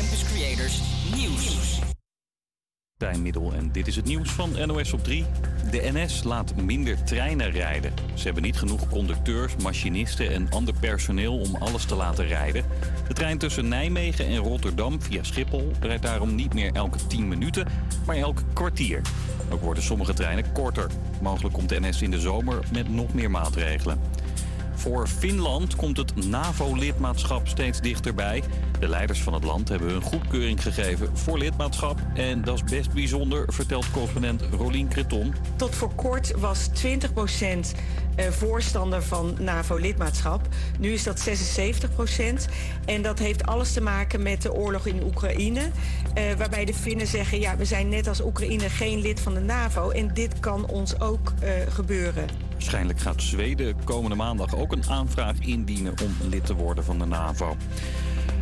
Campus Creators Nieuws. Middel en dit is het nieuws van NOS op 3. De NS laat minder treinen rijden. Ze hebben niet genoeg conducteurs, machinisten en ander personeel om alles te laten rijden. De trein tussen Nijmegen en Rotterdam via Schiphol rijdt daarom niet meer elke 10 minuten, maar elk kwartier. Ook worden sommige treinen korter. Mogelijk komt de NS in de zomer met nog meer maatregelen. Voor Finland komt het NAVO-lidmaatschap steeds dichterbij. De leiders van het land hebben hun goedkeuring gegeven voor lidmaatschap. En dat is best bijzonder, vertelt correspondent Rolien Creton. Tot voor kort was 20% eh, voorstander van NAVO-lidmaatschap. Nu is dat 76% En dat heeft alles te maken met de oorlog in Oekraïne. Uh, waarbij de Finnen zeggen, ja, we zijn net als Oekraïne geen lid van de NAVO. En dit kan ons ook uh, gebeuren. Waarschijnlijk gaat Zweden komende maandag ook een aanvraag indienen om lid te worden van de NAVO.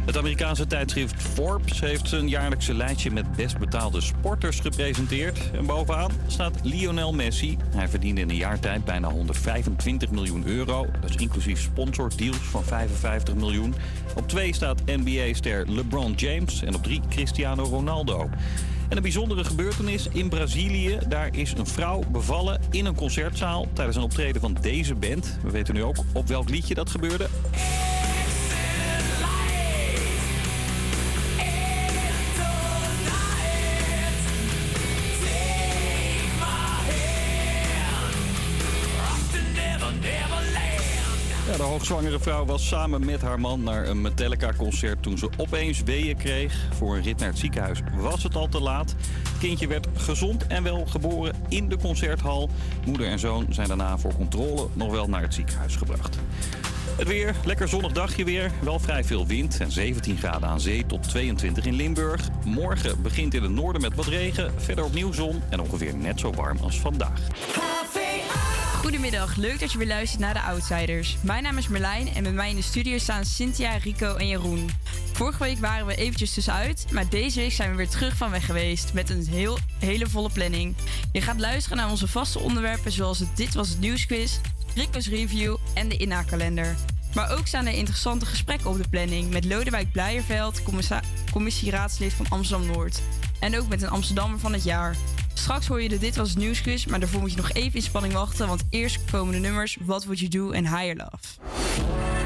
Het Amerikaanse tijdschrift Forbes heeft zijn jaarlijkse lijstje met best betaalde sporters gepresenteerd. En bovenaan staat Lionel Messi. Hij verdiende in een jaar tijd bijna 125 miljoen euro. Dat is inclusief sponsordeals van 55 miljoen. Op twee staat NBA-ster LeBron James en op drie Cristiano Ronaldo. En een bijzondere gebeurtenis in Brazilië. Daar is een vrouw bevallen in een concertzaal tijdens een optreden van deze band. We weten nu ook op welk liedje dat gebeurde. Hoogzwangere vrouw was samen met haar man naar een Metallica-concert toen ze opeens weeën kreeg. Voor een rit naar het ziekenhuis was het al te laat. Het kindje werd gezond en wel geboren in de concerthal. Moeder en zoon zijn daarna voor controle nog wel naar het ziekenhuis gebracht. Het weer, lekker zonnig dagje weer. Wel vrij veel wind en 17 graden aan zee tot 22 in Limburg. Morgen begint in het noorden met wat regen. Verder opnieuw zon en ongeveer net zo warm als vandaag. Goedemiddag, leuk dat je weer luistert naar de Outsiders. Mijn naam is Merlijn en met mij in de studio staan Cynthia, Rico en Jeroen. Vorige week waren we eventjes tussenuit, maar deze week zijn we weer terug van weg geweest met een heel, hele volle planning. Je gaat luisteren naar onze vaste onderwerpen zoals het Dit Was Het Nieuwsquiz, Rico's Review en de innakalender. Maar ook staan er interessante gesprekken op de planning met Lodewijk Blijerveld, commissieraadslid van Amsterdam-Noord. En ook met een Amsterdammer van het jaar. Straks hoor je de Dit Was Het Nieuwsquiz, maar daarvoor moet je nog even in spanning wachten, want eerst komen de nummers What Would You Do en Higher Love.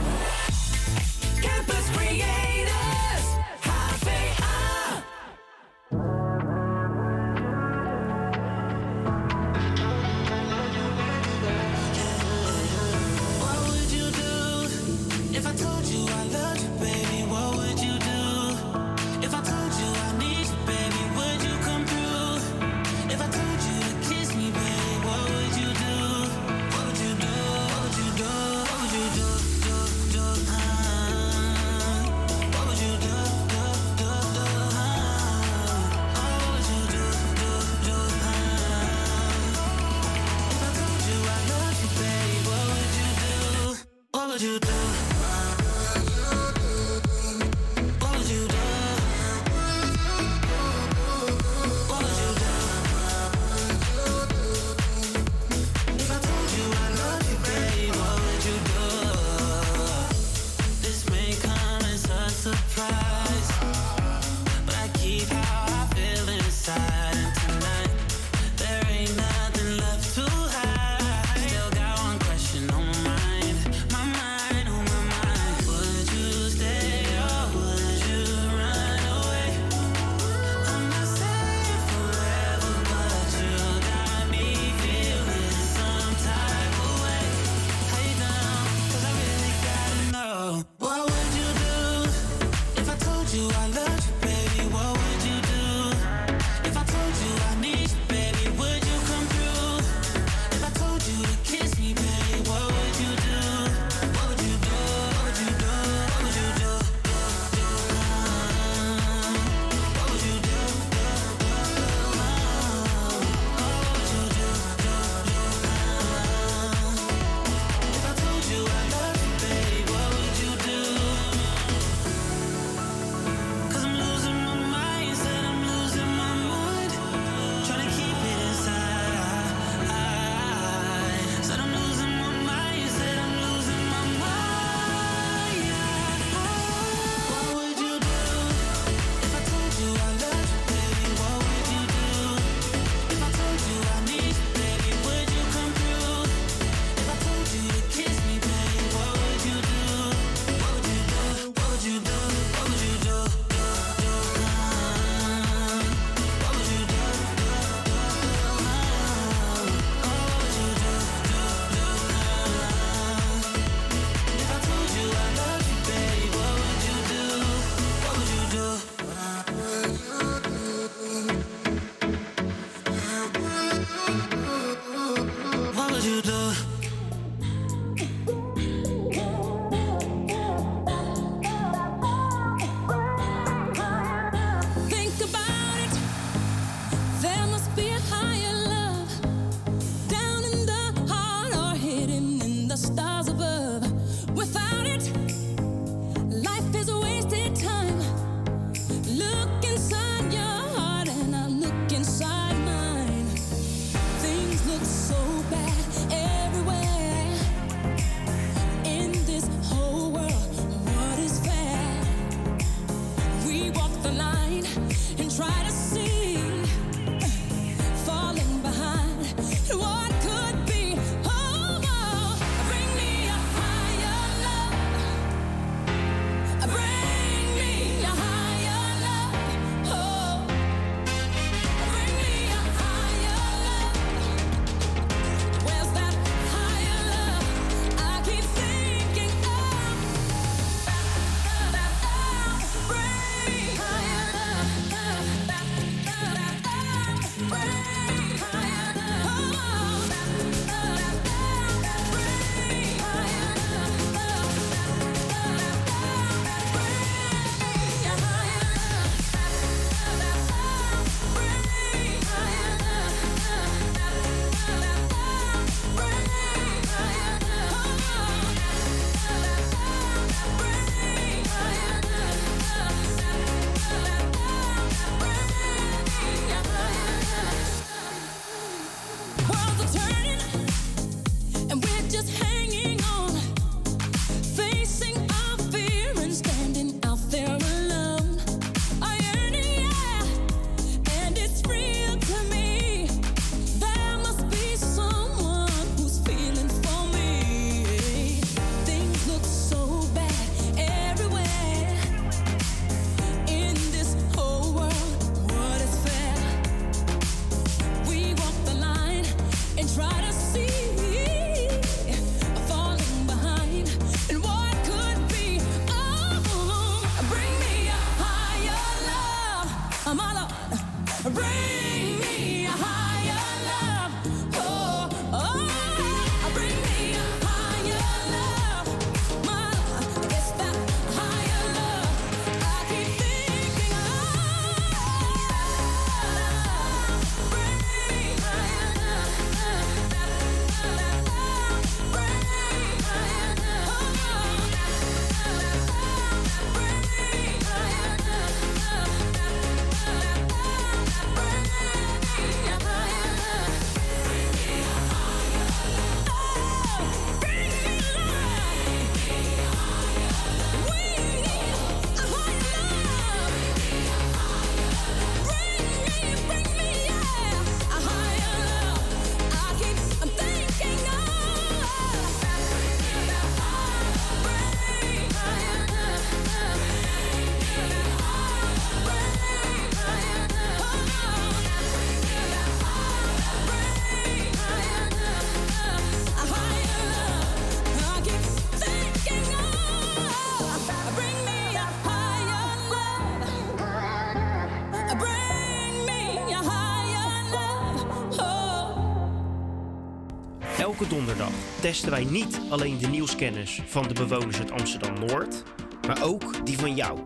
Donderdag testen wij niet alleen de nieuwskennis van de bewoners uit Amsterdam-Noord, maar ook die van jou.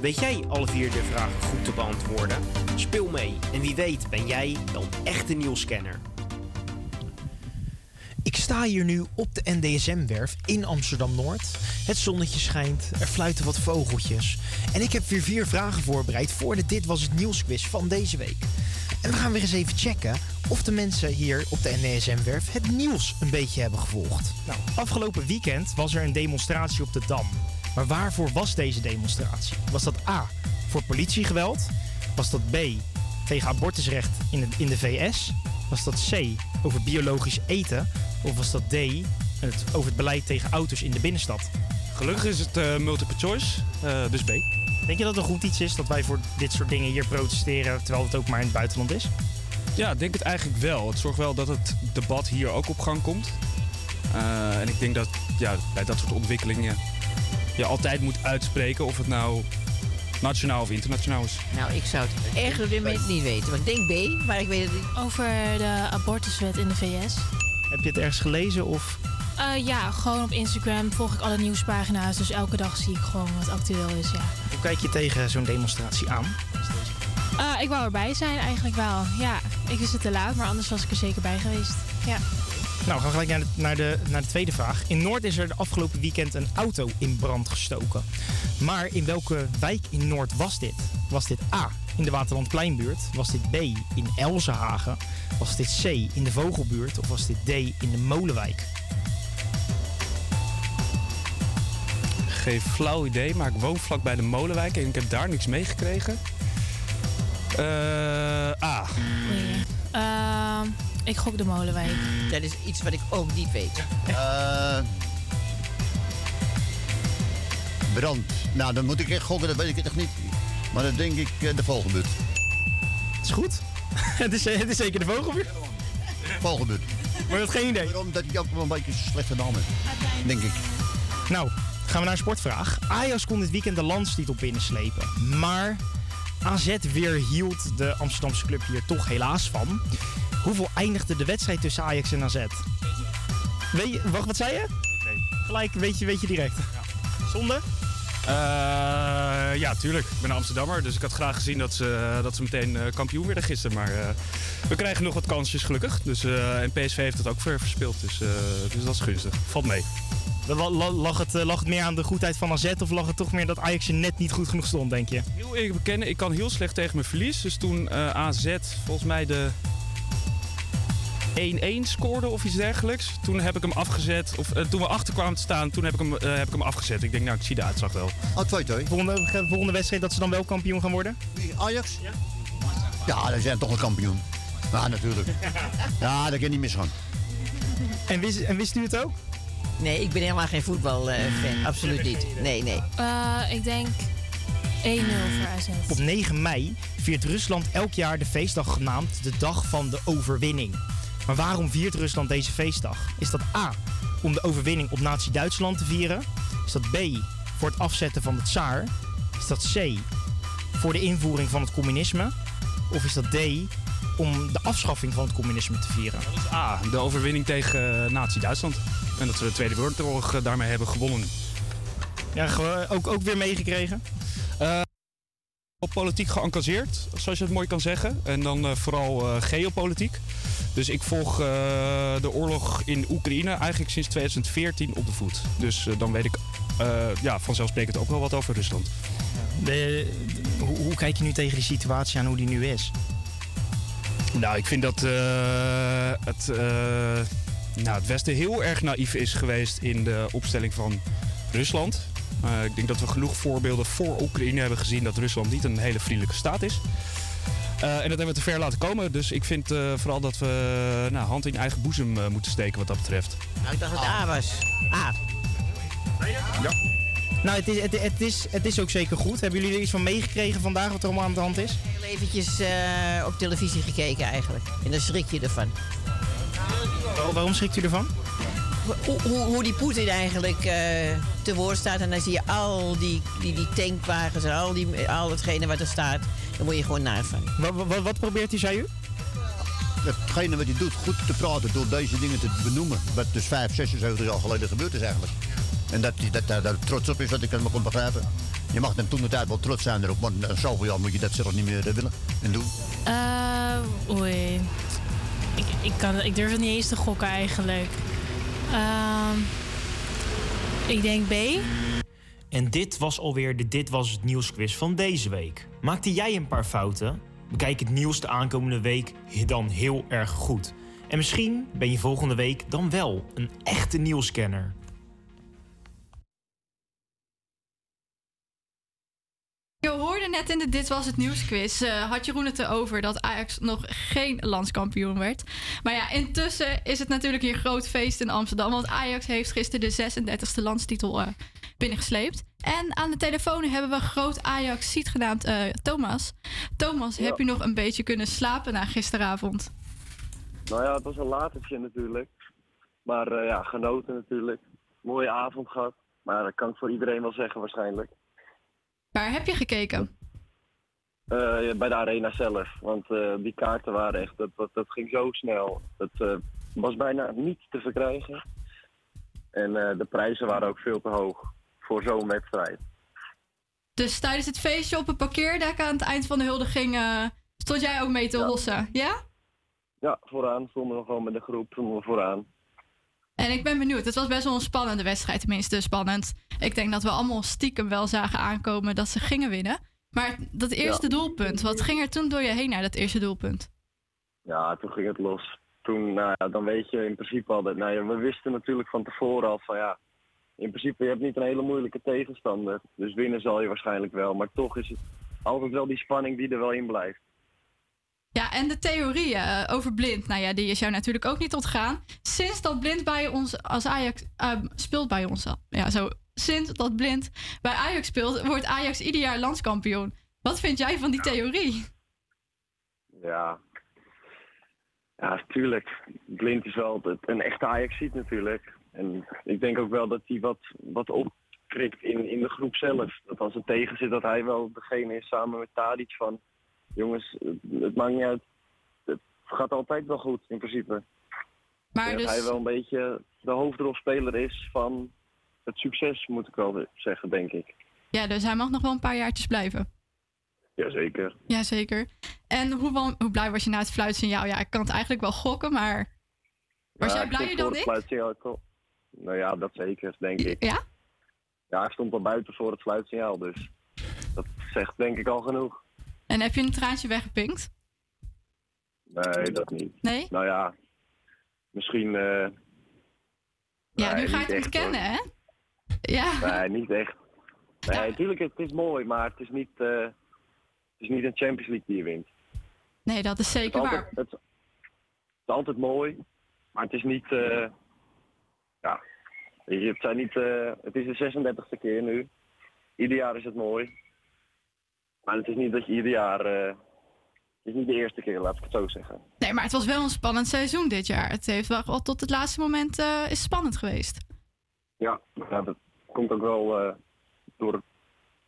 Weet jij alle vier de vragen goed te beantwoorden? Speel mee en wie weet ben jij wel een echte nieuwscanner. Ik sta hier nu op de NDSM-werf in Amsterdam-Noord. Het zonnetje schijnt, er fluiten wat vogeltjes. En ik heb weer vier vragen voorbereid voor de Dit Was Het Nieuwsquiz van deze week. En we gaan weer eens even checken of de mensen hier op de NDSM-werf het nieuws een beetje hebben gevolgd. Nou, afgelopen weekend was er een demonstratie op de Dam. Maar waarvoor was deze demonstratie? Was dat A voor politiegeweld? Was dat B tegen abortusrecht in de, in de VS? Was dat C over biologisch eten? Of was dat D het, over het beleid tegen auto's in de binnenstad? Gelukkig is het eh, multiple choice, eh, dus B. Denk je dat het een goed iets is dat wij voor dit soort dingen hier protesteren, terwijl het ook maar in het buitenland is? Ja, ik denk het eigenlijk wel. Het zorgt wel dat het debat hier ook op gang komt. Eh, en ik denk dat ja, bij dat soort ontwikkelingen je altijd moet uitspreken of het nou nationaal of internationaal is. Nou, ik zou het echt op dit moment niet weten. Want ik denk B, maar ik weet het niet. Over de abortuswet in de VS. Heb je het ergens gelezen of Eh, ja, gewoon op Instagram volg ik alle nieuwspagina's. Dus elke dag zie ik gewoon wat actueel is, ja. hoe kijk je tegen zo'n demonstratie aan? Eh, ik wou erbij zijn eigenlijk wel. Ja, ik is het te laat, maar anders was ik er zeker bij geweest. Ja. Nou, we gaan gelijk naar de, naar, de, naar de tweede vraag. In Noord is er de afgelopen weekend een auto in brand gestoken. Maar in welke wijk in Noord was dit? Was dit A, in de Waterlandpleinbuurt? Was dit B, in Elzenhagen? Was dit C, in de Vogelbuurt? Of was dit D, in de Molenwijk? Geen flauw idee, maar ik woon vlak bij de Molenwijk en ik heb daar niks meegekregen. Eh A. Nee. Ehm, ik gok de molenwijk. Dat is iets wat ik ook niet weet. Eh, brand. Nou, dan moet ik echt gokken, dat weet ik echt niet. Maar dan denk ik eh, de Vogelbuurt. Het is goed. het, is, het is zeker de Vogelbuurt. Vogelbuurt. Maar dat geen idee. Waarom dat hij ook wel een beetje een slechte naam. Denk ik. Nou, gaan we naar een sportvraag. Ajax kon dit weekend de landstitel binnenslepen. Maar AZ weerhield de Amsterdamse club hier toch helaas van. Hoeveel eindigde de wedstrijd tussen Ajax en AZ? Weet je, wacht, wat zei je? Gelijk, weet je, weet je direct. Zonde? Eh, ja, tuurlijk. Ik ben een Amsterdammer, dus ik had graag gezien dat ze, dat ze meteen eh, kampioen werden gisteren. Maar eh, we krijgen nog wat kansjes, gelukkig. Dus, en PSV heeft het ook ver verspeeld, dus, dus dat is gunstig. Valt mee. La- la- Lag het, eh, lag het meer aan de goedheid van AZ of lag het toch meer dat Ajax er net niet goed genoeg stond, denk je? Heel eerlijk bekennen, ik kan heel slecht tegen mijn verlies. Dus toen eh, AZ volgens mij de 1-1 scoorde of iets dergelijks. Toen heb ik hem afgezet. Of eh, toen we achter kwamen te staan, toen heb ik, hem, heb ik hem afgezet. Ik denk, nou, ik zie de uitslag wel. Oh, 2-2. Volgende, volgende wedstrijd dat ze dan wel kampioen gaan worden? Ajax? Ja. Ja, dan zijn toch een kampioen. Ja, natuurlijk. Ja, dat kan niet misgaan. En wist, en wist u het ook? Nee, ik ben helemaal geen voetbalfan. Absoluut niet. Nee, nee. Eh, ik denk 1-0 voor AZ. Op 9 mei viert Rusland elk jaar de feestdag genaamd de Dag van de Overwinning. Maar waarom viert Rusland deze feestdag? Is dat A, om de overwinning op Nazi-Duitsland te vieren? Is dat B, voor het afzetten van de tsaar? Is dat C, voor de invoering van het communisme? Of is dat D, om de afschaffing van het communisme te vieren? Dat is A, de overwinning tegen eh, Nazi-Duitsland. En dat we de Tweede Wereldoorlog eh, daarmee hebben gewonnen. Ja, ook, ook weer meegekregen? Op politiek geëngageerd, zoals je het mooi kan zeggen. En dan eh, vooral geopolitiek. Dus ik volg de oorlog in Oekraïne eigenlijk sinds 2014 op de voet. Dus dan weet ik ja, vanzelfsprekend ook wel wat over Rusland. De, de- hoe, hoe kijk je nu tegen die situatie aan hoe die nu is? Nou, ik vind dat het, nou, het Westen heel erg naïef is geweest in de opstelling van Rusland. Eh, ik denk dat we genoeg voorbeelden voor Oekraïne hebben gezien dat Rusland niet een hele vriendelijke staat is. Eh, en dat hebben we te ver laten komen. Dus ik vind eh, vooral dat we nou, hand in eigen boezem moeten steken wat dat betreft. Nou, ik dacht dat het A was. A. Ja. Nou, het is, het, het, is, het is ook zeker goed. Hebben jullie er iets van meegekregen vandaag wat er allemaal aan de hand is? Heel eventjes eh, op televisie gekeken eigenlijk. En dan schrik je ervan. Waar- waarom schrikt u ervan? Hoe, hoe, hoe die Poetin eigenlijk eh, te woord staat. En dan zie je al die, die, die tankwagens en al, die, al hetgene wat er staat. Dan word je gewoon naar van. Wat, wat, wat probeert u, zei u? hetgene wat hij doet goed te praten door deze dingen te benoemen. Wat dus 5, 76 jaar geleden gebeurd is eigenlijk. En dat hij dat, dat, daar trots op is, wat ik kan me kon begrijpen. Je mag hem toen de tijd wel trots zijn erop, maar zoveel jaar moet je dat zelf niet meer eh, willen en doen. Eh, oei. Ik, kan, ik durf het niet eens te gokken eigenlijk. Ehm, ik denk B. En dit was alweer de Dit Was Het Nieuwsquiz van deze week. Maakte jij een paar fouten? Bekijk het nieuws de aankomende week dan heel erg goed. En misschien ben je volgende week dan wel een echte nieuwscanner. Net in de Dit Was Het Nieuwsquiz, eh had Jeroen het erover dat Ajax nog geen landskampioen werd. Maar ja, intussen is het natuurlijk hier groot feest in Amsterdam. Want Ajax heeft gisteren de 36e landstitel eh, binnengesleept. En aan de telefoon hebben we groot Ajax-ziet genaamd eh, Thomas. Thomas, heb je nog een beetje kunnen slapen na gisteravond? Nou ja, het was een latertje natuurlijk. Maar ja, genoten natuurlijk. Mooie avond gehad. Maar dat kan ik voor iedereen wel zeggen waarschijnlijk. Waar heb je gekeken? Eh, bij de arena zelf. Want eh, die kaarten waren echt, dat, dat, dat ging zo snel. Dat eh, was bijna niet te verkrijgen. En de prijzen waren ook veel te hoog voor zo'n wedstrijd. Dus tijdens het feestje op het parkeerdek aan het eind van de huldiging eh, stond jij ook mee te hossen, ja? Ja, vooraan stonden we gewoon met de groep, stonden we vooraan. En ik ben benieuwd. Het was best wel een spannende wedstrijd, tenminste spannend. Ik denk dat we allemaal stiekem wel zagen aankomen dat ze gingen winnen. Maar dat eerste doelpunt, wat ging er toen door je heen naar dat eerste doelpunt? Ja, toen ging het los. Toen, nou ja, dan weet je in principe al dat, nou ja, we wisten natuurlijk van tevoren al van ja, in principe je hebt niet een hele moeilijke tegenstander. Dus winnen zal je waarschijnlijk wel. Maar toch is het altijd wel die spanning die er wel in blijft. Ja, en de theorieën eh, over Blind, nou ja, die is jou natuurlijk ook niet ontgaan. Sinds dat Blind bij ons als Ajax eh, speelt bij ons, al- ja, zo, sinds dat Blind bij Ajax speelt, wordt Ajax ieder jaar landskampioen. Wat vind jij van die theorie? Ja. Ja, tuurlijk. Blind is wel een echte ajax natuurlijk. En ik denk ook wel dat hij wat, wat opkrikt in, in de groep zelf. Dat als het tegen zit, dat hij wel degene is samen met Tadic van... Jongens, het, het maakt niet uit. Het gaat altijd wel goed, in principe. Maar Ik dus, hij wel een beetje de hoofdrolspeler is van het succes, moet ik wel zeggen, denk ik. ja, dus hij mag nog wel een paar jaartjes blijven. Jazeker. Jazeker. En hoe, hoe blij was je na het fluitsignaal? Ja, ik kan het eigenlijk wel gokken, maar was Ja, jij ik blijer dan ik? Nou ja, dat zeker, denk ik. Ja? Ja, hij stond al buiten voor het fluitsignaal, dus dat zegt denk ik al genoeg. En heb je een traantje weggepinkt? Nee, dat niet. Nee? Nou ja, misschien... eh, Ja, nee, nu ga je het echt, ontkennen, hoor. hè? Ja. Nee, niet echt. Nee, natuurlijk, het is mooi, maar het is niet, eh, het is niet een Champions League die je wint. Nee, dat is Het zeker is waar. altijd, het, het is altijd mooi, maar het is niet... eh, ja, het, zijn niet, het is de 36e keer nu. Ieder jaar is het mooi. Maar het is niet dat je ieder jaar... eh, het is niet de eerste keer, laat ik het zo zeggen. Nee, maar het was wel een spannend seizoen dit jaar. Het heeft wel tot het laatste moment eh, is spannend geweest. Ja, ja, dat komt ook wel eh, door,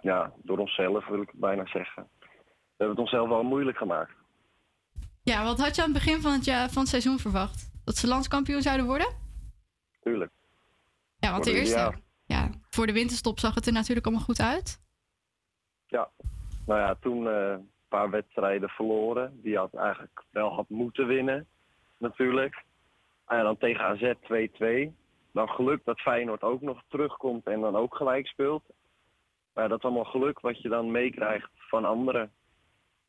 ja, door onszelf, wil ik bijna zeggen. We hebben het onszelf wel moeilijk gemaakt. Ja, wat had je aan het begin van het, jaar, van het seizoen verwacht? Dat ze landskampioen zouden worden? Tuurlijk. Ja, want de eerste... ja. Ja, voor de winterstop zag het er natuurlijk allemaal goed uit. Ja, nou ja, toen eh, een paar wedstrijden verloren. Die had eigenlijk wel had moeten winnen, natuurlijk. En dan tegen AZ 2-2. Dan geluk dat Feyenoord ook nog terugkomt en dan ook gelijk speelt. Maar dat is allemaal geluk wat je dan meekrijgt van anderen.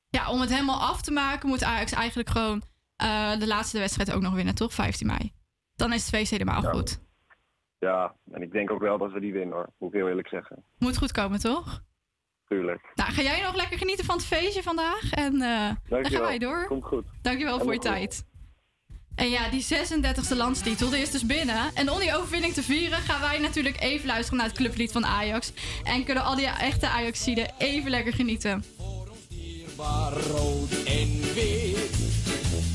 Ja, om het helemaal af te maken moet Ajax eigenlijk gewoon eh, de laatste wedstrijd ook nog winnen, toch? 15 mei. Dan is het feest helemaal Ja. goed. Ja, en ik denk ook wel dat we die winnen hoor, moet ik heel eerlijk zeggen. Moet goed komen, toch? Tuurlijk. Nou, ga jij nog lekker genieten van het feestje vandaag? En eh, dan gaan Dankjewel. wij door. Komt goed. Dankjewel voor je goed. tijd. En ja, die 36e landstitel, die is dus binnen. En om die overwinning te vieren gaan wij natuurlijk even luisteren naar het clublied van Ajax. En kunnen al die echte Ajaxiden even lekker genieten. Waar rood en wit.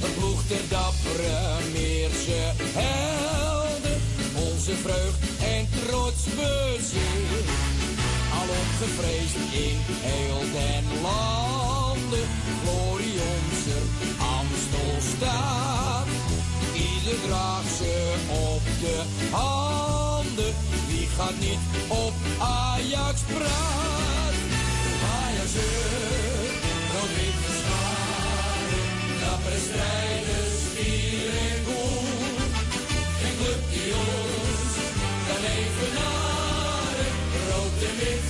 Een ploeg ter dappere Meerse helden. Onze vreugd en trots bezit. Al opgevreesd in heel den landen. Glorie onze Amstel staat. Ieder draagt ze op de handen. Wie gaat niet op Ajax praat? Ajax, rood-wit gescharen, dappere strijders, vier en koel. Geen club die ons kan evenaren, rood en wit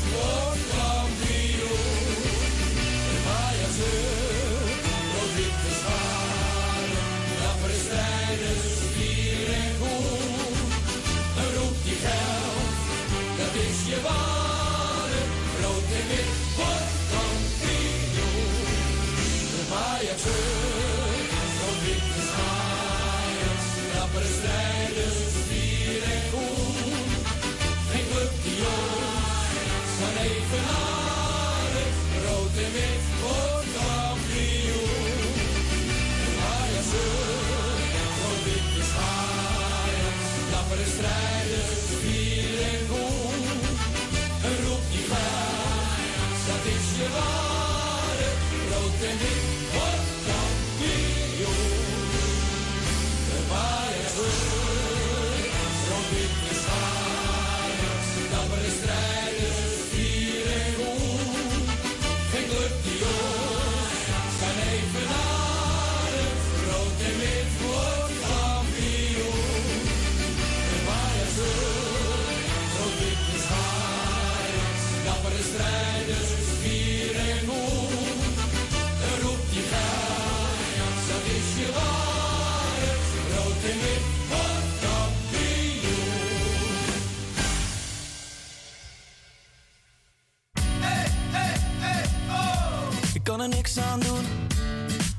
er niks aan doen,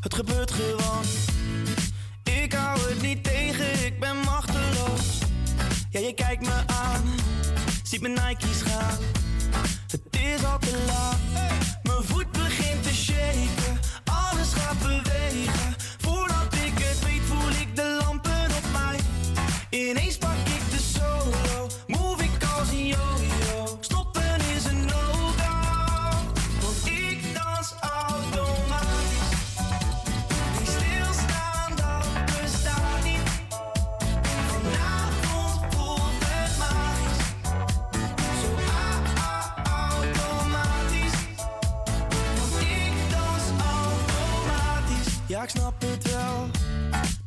het gebeurt gewoon. Ik hou het niet tegen, ik ben machteloos. Ja, je kijkt me aan, ziet mijn Nike's gaan. Het is al te laat, mijn voet begint te shaken. Alles gaat bewegen, voordat ik het weet voel ik de lampen op mij. Ineens pak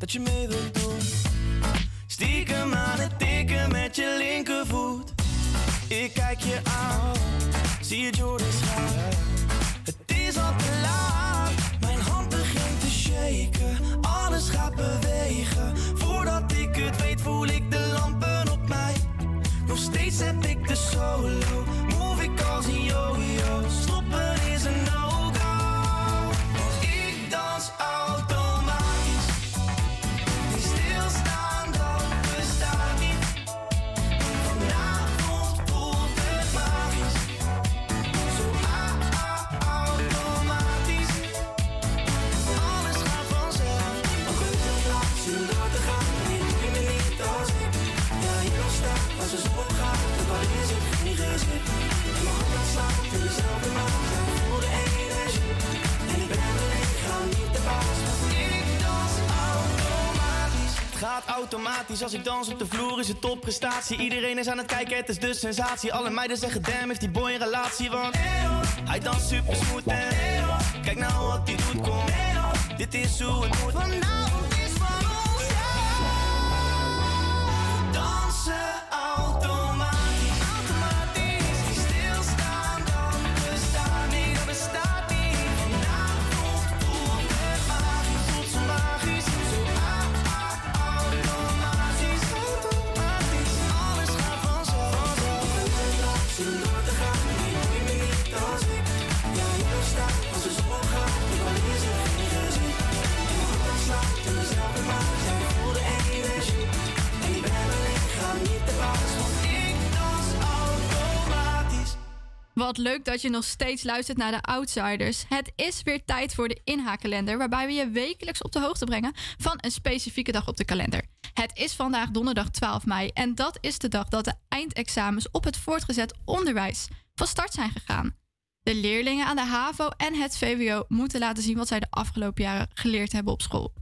dat je mee wilt doen. Stiekem aan het tikken met je linkervoet. Ik kijk je aan, zie je Jordan gaan. Het is al te laat, mijn hand begint te shaken. Alles gaat bewegen, voordat ik het weet voel ik de lampen op mij. Nog steeds heb ik de solo, als ik dans op de vloer is het topprestatie. Iedereen is aan het kijken, het is de sensatie. Alle meiden zeggen damn, heeft die boy een relatie, want hij danst super smooth kijk nou wat hij doet, kom. Dit is hoe het moet. Wat leuk dat je nog steeds luistert naar de Outsiders. Het is weer tijd voor de inhaakkalender, waarbij we je wekelijks op de hoogte brengen van een specifieke dag op de kalender. Het is vandaag donderdag 12 mei en dat is de dag dat de eindexamens op het voortgezet onderwijs van start zijn gegaan. De leerlingen aan de HAVO en het VWO moeten laten zien wat zij de afgelopen jaren geleerd hebben op school.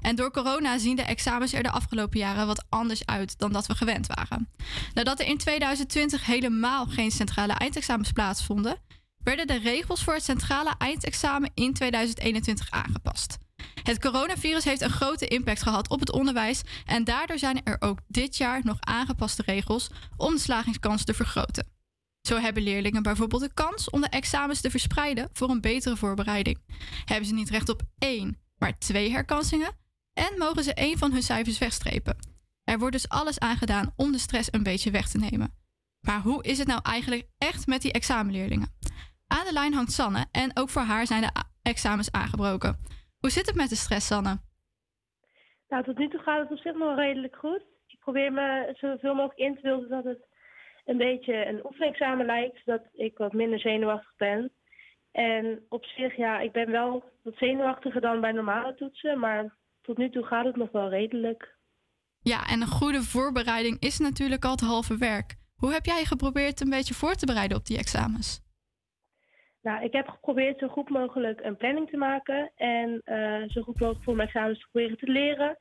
En door corona zien de examens er de afgelopen jaren wat anders uit dan dat we gewend waren. Nadat er in 2020 helemaal geen centrale eindexamens plaatsvonden, werden de regels voor het centrale eindexamen in 2021 aangepast. Het coronavirus heeft een grote impact gehad op het onderwijs en daardoor zijn er ook dit jaar nog aangepaste regels om de slagingskans te vergroten. Zo hebben leerlingen bijvoorbeeld de kans om de examens te verspreiden voor een betere voorbereiding. Hebben ze niet recht op één, maar twee herkansingen en mogen ze één van hun cijfers wegstrepen. Er wordt dus alles aangedaan om de stress een beetje weg te nemen. Maar hoe is het nou eigenlijk echt met die examenleerlingen? Aan de lijn hangt Sanne en ook voor haar zijn de examens aangebroken. Hoe zit het met de stress, Sanne? Nou, tot nu toe gaat het op zich nog redelijk goed. Ik probeer me zoveel mogelijk in te beelden dat het een beetje een oefenexamen lijkt, zodat ik wat minder zenuwachtig ben. En op zich, ja, ik ben wel wat zenuwachtiger dan bij normale toetsen, maar tot nu toe gaat het nog wel redelijk. Ja, en een goede voorbereiding is natuurlijk al het halve werk. Hoe heb jij geprobeerd een beetje voor te bereiden op die examens? Nou, ik heb geprobeerd zo goed mogelijk een planning te maken en eh, zo goed mogelijk voor mijn examens te proberen te leren.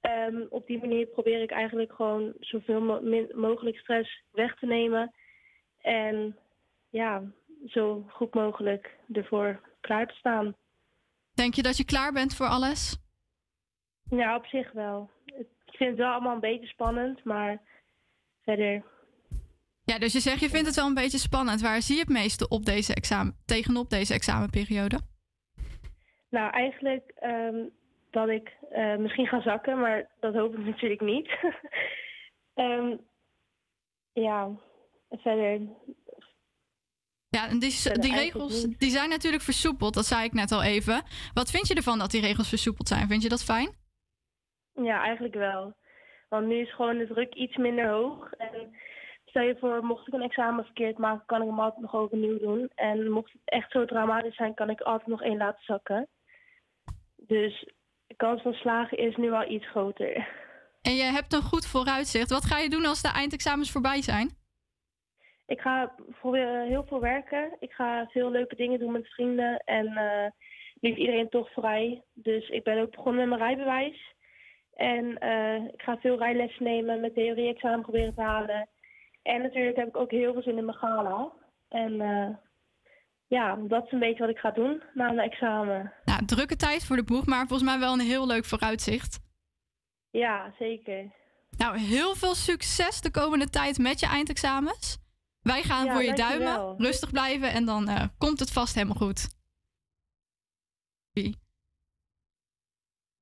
Ehm, op die manier probeer ik eigenlijk gewoon zoveel mo- mogelijk stress weg te nemen. En ja, zo goed mogelijk ervoor klaar te staan. Denk je dat je klaar bent voor alles? Ja, op zich wel. Ik vind het wel allemaal een beetje spannend, maar verder. Ja, dus je zegt je vindt het wel een beetje spannend. Waar zie je het meeste op deze examen, tegenop deze examenperiode? Nou, eigenlijk ehm, dat ik eh, misschien ga zakken, maar dat hoop ik natuurlijk niet. Ehm, ja, verder. Ja, en die, die regels die zijn natuurlijk versoepeld. Dat zei ik net al even. Wat vind je ervan dat die regels versoepeld zijn? Vind je dat fijn? Ja, eigenlijk wel. Want nu is gewoon de druk iets minder hoog. En stel je voor, mocht ik een examen verkeerd maken, kan ik hem altijd nog overnieuw doen. En mocht het echt zo dramatisch zijn, kan ik altijd nog één laten zakken. Dus de kans van slagen is nu wel iets groter. En je hebt een goed vooruitzicht. Wat ga je doen als de eindexamens voorbij zijn? Ik ga proberen heel veel werken. Ik ga veel leuke dingen doen met vrienden. En eh, nu is iedereen toch vrij. Dus ik ben ook begonnen met mijn rijbewijs. En eh, ik ga veel rijlessen nemen, met theorie-examen proberen te halen. En natuurlijk heb ik ook heel veel zin in mijn gala. En eh, ja, dat is een beetje wat ik ga doen na mijn examen. Nou, drukke tijd voor de boeg, maar volgens mij wel een heel leuk vooruitzicht. Ja, zeker. Nou, heel veel succes de komende tijd met je eindexamens. Wij gaan Ja, voor je dankjewel. duimen, rustig blijven en dan eh, komt het vast helemaal goed.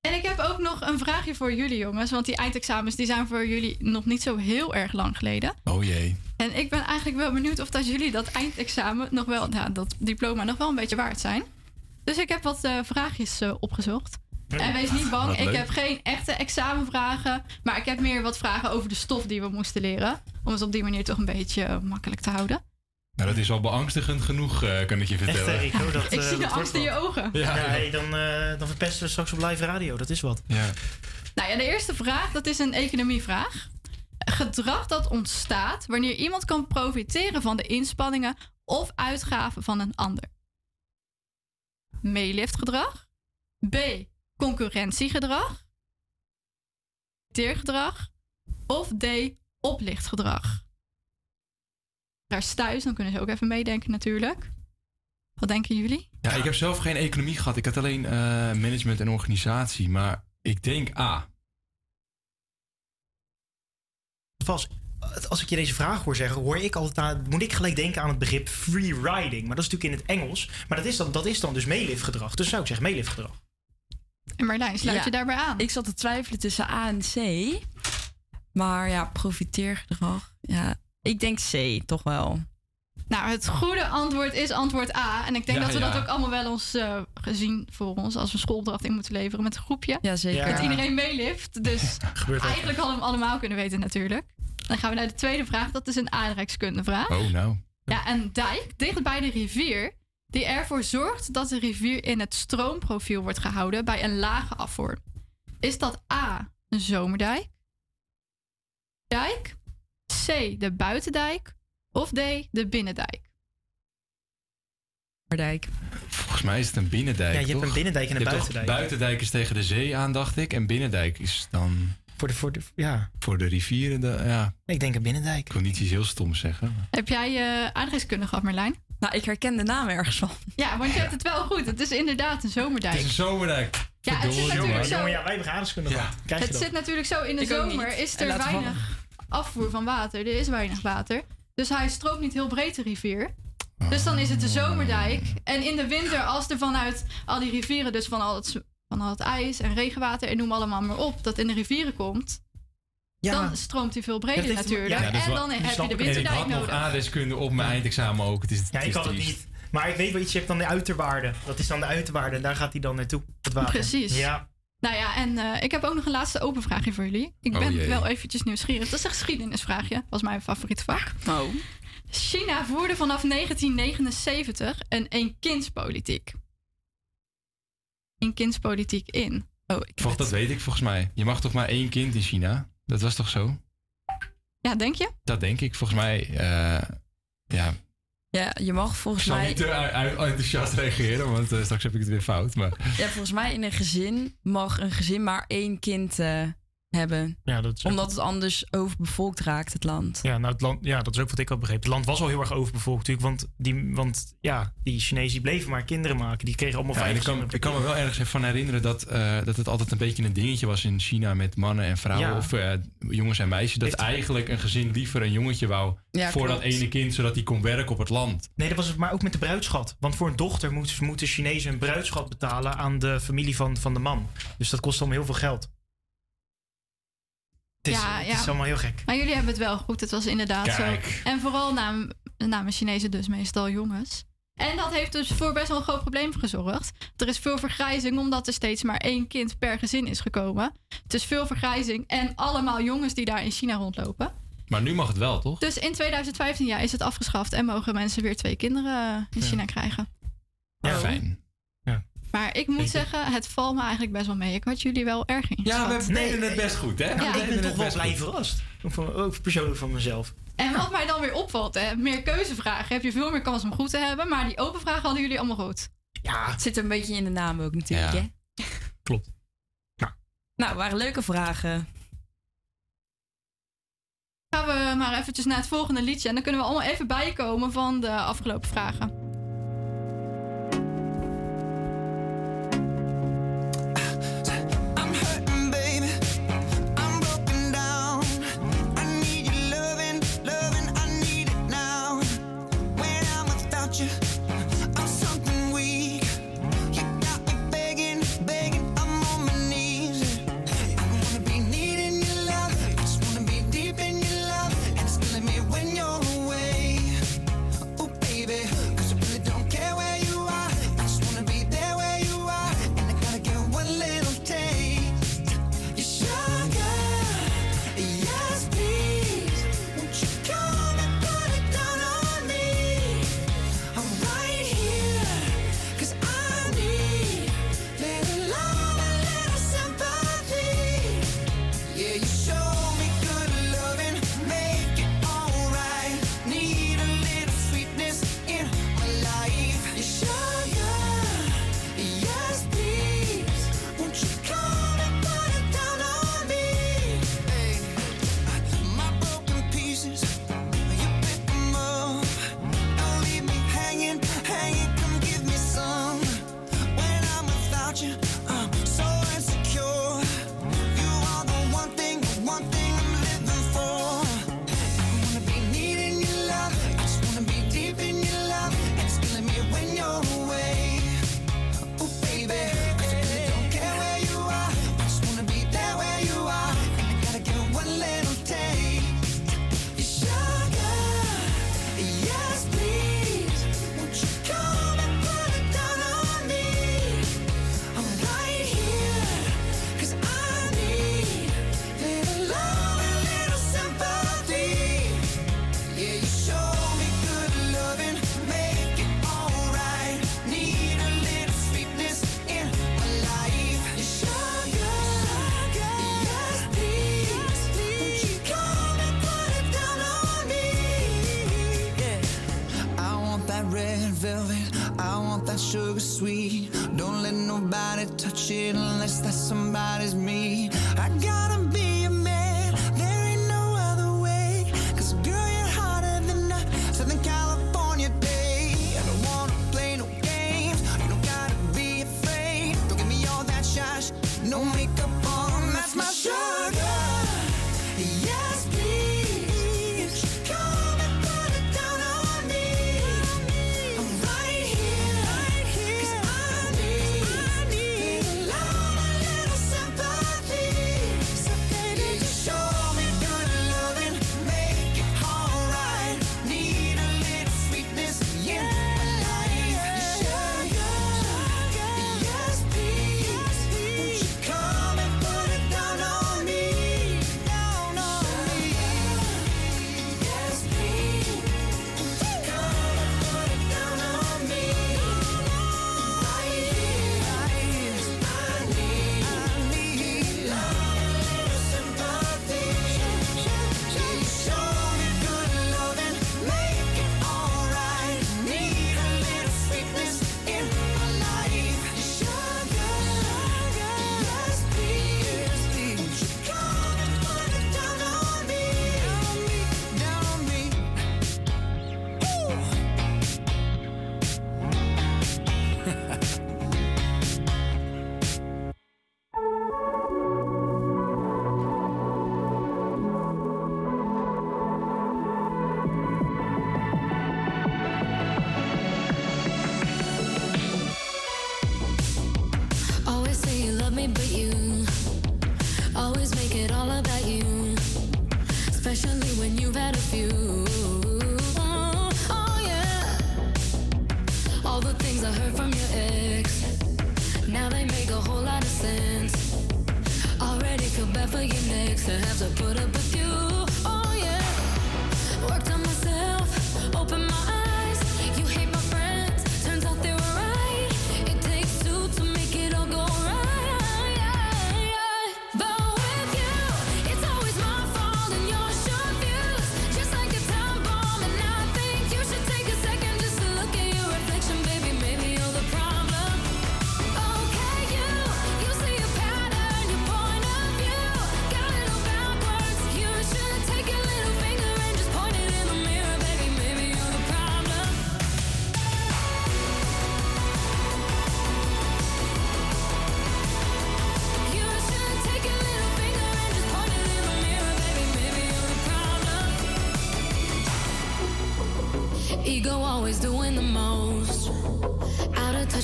En ik heb ook nog een vraagje voor jullie jongens, want die eindexamens die zijn voor jullie nog niet zo heel erg lang geleden. Oh jee. En ik ben eigenlijk wel benieuwd of dat jullie dat eindexamen nog wel, nou, dat diploma nog wel een beetje waard zijn. Dus ik heb wat eh, vraagjes eh, opgezocht. En wees niet bang, ik leuk. heb geen echte examenvragen. Maar ik heb meer wat vragen over de stof die we moesten leren. Om het op die manier toch een beetje eh, makkelijk te houden. Nou, dat is al beangstigend genoeg, eh, kan ik je Echt, vertellen. Rico, dat, Ik eh, zie de angst in je ogen. Ja, Ja, ja. hey, dan, eh, dan verpesten we straks op live radio. Dat is wat. Ja. Nou ja, de eerste vraag, dat is een economievraag. Gedrag dat ontstaat wanneer iemand kan profiteren van de inspanningen of uitgaven van een ander. Meeliftgedrag. B. Concurrentiegedrag. Teergedrag. Of D. Oplichtgedrag. Daar is thuis, dan kunnen ze ook even meedenken natuurlijk. Wat denken jullie? Ja, ik heb zelf geen economie gehad. Ik had alleen eh, management en organisatie. Maar ik denk A. Vast, als ik je deze vraag hoor zeggen, hoor ik altijd aan, moet ik gelijk denken aan het begrip free riding. Maar dat is natuurlijk in het Engels. Maar dat is dan, dat is dan dus meeliftgedrag. Dus zou ik zeggen meeliftgedrag. En Marlijn, sluit Ja. je daarbij aan? Ik zat te twijfelen tussen A en C. Maar ja, profiteergedrag. Ja, ik denk C toch wel. Nou, het goede antwoord is antwoord A. En ik denk Ja, dat we dat ook allemaal wel eens eh, gezien voor ons als we schoolopdracht in moeten leveren met een groepje. Ja, zeker. Dat iedereen meelift. Dus eigenlijk hadden we hem allemaal kunnen weten natuurlijk. Dan gaan we naar de tweede vraag. Dat is een aardrijkskundevraag. Oh, nou. Ja, een dijk dicht bij de rivier die ervoor zorgt dat de rivier in het stroomprofiel wordt gehouden bij een lage afvoer. Is dat A, een zomerdijk? Dijk? C, de buitendijk? Of D, de binnendijk? Dijk. Volgens mij is het een binnendijk. Ja, je hebt een binnendijk en een buitendijk. Buitendijk is tegen de zee aan, dacht ik. En binnendijk is dan. Voor de, voor de, ja. Voor de rivieren, de, ja. Ik denk een binnendijk. Ik wil niet iets heel stoms zeggen. Heb jij je aardrijkskunde gehad, Marlijn? Nou, ik herken de naam ergens van. Ja, want je hebt het wel goed. Het is inderdaad een zomerdijk. Het is een zomerdijk. Ja, het zit natuurlijk zo. Ja, wij hebben aardrijkskunde gehad. Krijg je Het dat? zit natuurlijk zo in de Ik zomer is er weinig afvoer van water. Er is weinig water. Dus hij stroomt niet heel breed de rivier. Dus dan is het de zomerdijk. En in de winter, als er vanuit al die rivieren, dus van al het, van al het ijs en regenwater en noem allemaal maar op, dat in de rivieren komt, dan stroomt hij veel breder heeft- natuurlijk. ja, en dan heb je de ik. En ik winterdijk had nog nodig. aardrijkskunde op mijn eindexamen ook. Het is, Ja, ik is had het niet. Maar ik weet wel iets, je hebt dan de uiterwaarde. Dat is dan de uiterwaarde en daar gaat hij dan naartoe. Het water. Precies. Ja. Nou ja, en eh, ik heb ook nog een laatste open vraagje voor jullie. Ik Oh ben wel eventjes nieuwsgierig. Dat is een geschiedenisvraagje. Dat was mijn favoriete vak. Oh. China voerde vanaf 1979 een eenkindspolitiek. Eenkindspolitiek in. Oh, Volgens dat weet ik volgens mij. Je mag toch maar één kind in China? Dat was toch zo? Ja, denk je? Dat denk ik. Volgens mij, eh, ja. Ja, je mag Ik volgens zal mij... niet te u- u- enthousiast reageren, want eh, straks heb ik het weer fout. Maar Ja, volgens mij in een gezin mag een gezin maar één kind eh, hebben. Ja, dat is Omdat het anders overbevolkt raakt, het land. Ja, nou, het land, ja, dat is ook wat ik had begrepen. Het land was al heel erg overbevolkt natuurlijk. Want die, want, ja, die Chinezen die bleven maar kinderen maken. Die kregen allemaal Ja, vijf ik, kan, kinderen ik kan me wel ergens van herinneren dat, eh, dat het altijd een beetje een dingetje was in China met mannen en vrouwen. Ja. Of eh, jongens en meisjes. Dat Heeft- eigenlijk een gezin liever een jongetje wou Ja, voor dat ene kind, zodat hij kon werken op het land. Nee, dat was het maar ook met de bruidschat. Want voor een dochter moeten, moeten Chinezen een bruidschat betalen aan de familie van, van de man. Dus dat kost allemaal heel veel geld. Het is, ja, het ja. is allemaal heel gek. Maar jullie hebben het wel goed. Het was inderdaad Kijk. zo. En vooral namen, namen Chinezen dus meestal jongens. En dat heeft dus voor best wel een groot probleem gezorgd. Er is veel vergrijzing omdat er steeds maar één kind per gezin is gekomen. Het is veel vergrijzing en allemaal jongens die daar in China rondlopen. Maar nu mag het wel, toch? Dus in 2015 ja, is het afgeschaft en mogen mensen weer twee kinderen in Ja. China krijgen. Ja, fijn. Maar ik moet zeggen, het valt me eigenlijk best wel mee. Ik had jullie wel erg in. Ja, we deden het best goed, hè? Ja, We ik deden ben het toch wel best blij verrast. Ook, van, ook persoonlijk van mezelf. En wat mij dan weer opvalt, hè, meer keuzevragen heb je veel meer kans om goed te hebben. Maar die open vragen hadden jullie allemaal goed. Ja. Het zit een beetje in de naam ook natuurlijk, Ja. hè? Klopt. Nou, waren leuke vragen. Gaan we maar eventjes naar het volgende liedje. En dan kunnen we allemaal even bijkomen van de afgelopen vragen.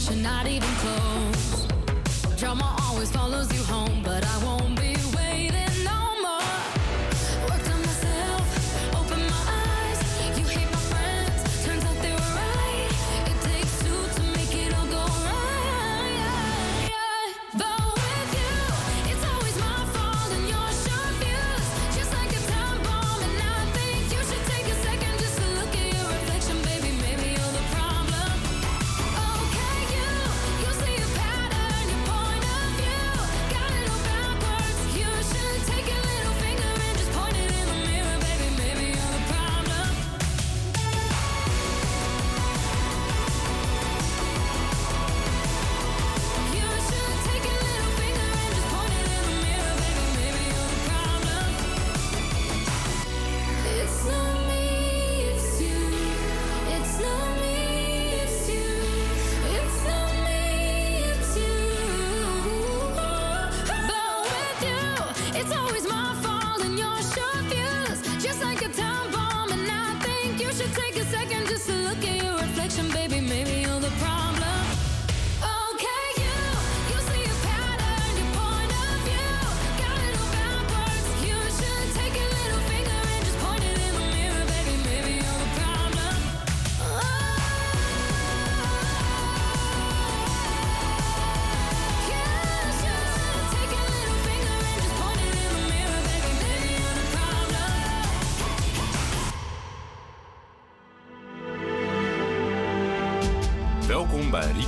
you're not even close. Drama always follows you home.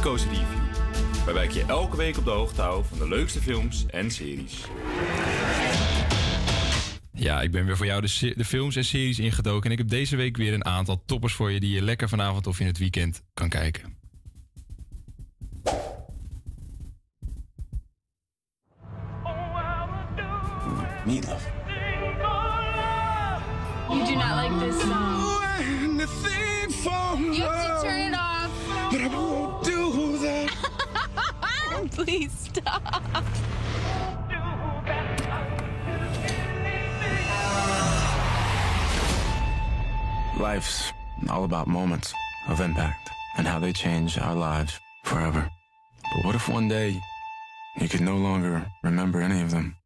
Koos Review. Waarbij ik je elke week op de hoogte hou van de leukste films en series. Ja, ik ben weer voor jou de, de, films en series ingedoken. En ik heb deze week weer een aantal toppers voor je die je lekker vanavond of in het weekend kan kijken. Change our lives forever. What if one day you could no longer remember any of them?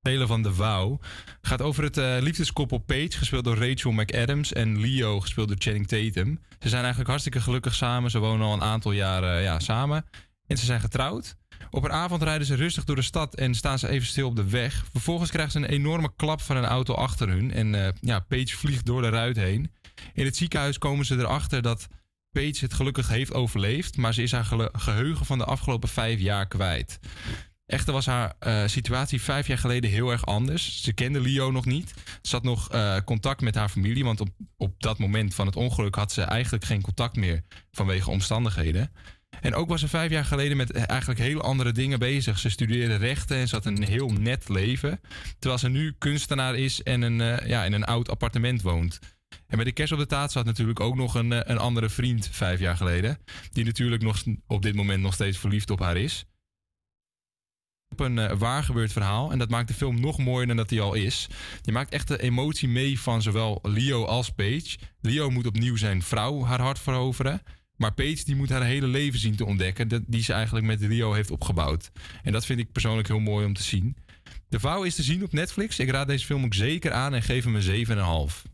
Delen van de Wouw gaat over het eh, liefdeskoppel Paige, gespeeld door Rachel McAdams, en Leo, gespeeld door Channing Tatum. Ze zijn eigenlijk hartstikke gelukkig samen. Ze wonen al een aantal jaren ja, samen. En ze zijn getrouwd. Op een avond rijden ze rustig door de stad en staan ze even stil op de weg. Vervolgens krijgen ze een enorme klap van een auto achter hun. En eh, ja, Paige vliegt door de ruit heen. In het ziekenhuis komen ze erachter dat Paige het gelukkig heeft overleefd. Maar ze is haar geheugen van de afgelopen vijf jaar kwijt. Echter was haar eh, situatie vijf jaar geleden heel erg anders. Ze kende Leo nog niet. Ze had nog eh, contact met haar familie. Want op, op dat moment van het ongeluk had ze eigenlijk geen contact meer vanwege omstandigheden. En ook was ze vijf jaar geleden met eigenlijk hele andere dingen bezig. Ze studeerde rechten en ze had een heel net leven. Terwijl ze nu kunstenaar is en een, eh, ja, in een oud appartement woont. En bij de kerst op de taart zat natuurlijk ook nog een, eh, een andere vriend vijf jaar geleden. Die natuurlijk nog, op dit moment nog steeds verliefd op haar is op een eh, waar gebeurd verhaal. En dat maakt de film nog mooier dan dat hij al is. Je maakt echt de emotie mee van zowel Leo als Paige. Leo moet opnieuw zijn vrouw haar hart veroveren. Maar Paige die moet haar hele leven zien te ontdekken. Die ze eigenlijk met Leo heeft opgebouwd. En dat vind ik persoonlijk heel mooi om te zien. De Vouw is te zien op Netflix. Ik raad deze film ook zeker aan en geef hem een 7,5.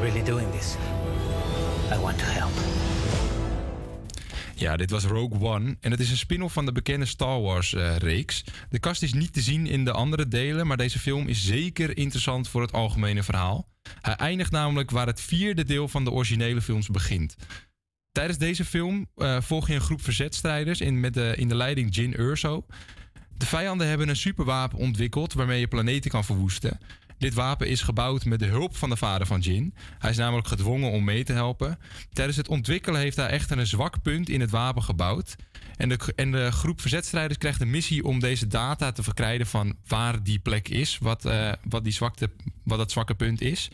Really doing this, I want to help. Ja, dit was Rogue One. En het is een spin-off van de bekende Star Wars-reeks. de kast is niet te zien in de andere delen, maar deze film is zeker interessant voor het algemene verhaal. Hij eindigt namelijk waar het vierde deel van de originele films begint. Tijdens deze film eh, volg je een groep verzetstrijders in, met de, in de leiding Jin Urso. De vijanden hebben een superwapen ontwikkeld waarmee je planeten kan verwoesten. Dit wapen is gebouwd met de hulp van de vader van Jin. Hij is namelijk gedwongen om mee te helpen. Tijdens het ontwikkelen heeft hij echter een zwak punt in het wapen gebouwd. En de, en de groep verzetstrijders krijgt de missie om deze data te verkrijgen van waar die plek is, wat, eh, wat, die zwakte, wat dat zwakke punt is.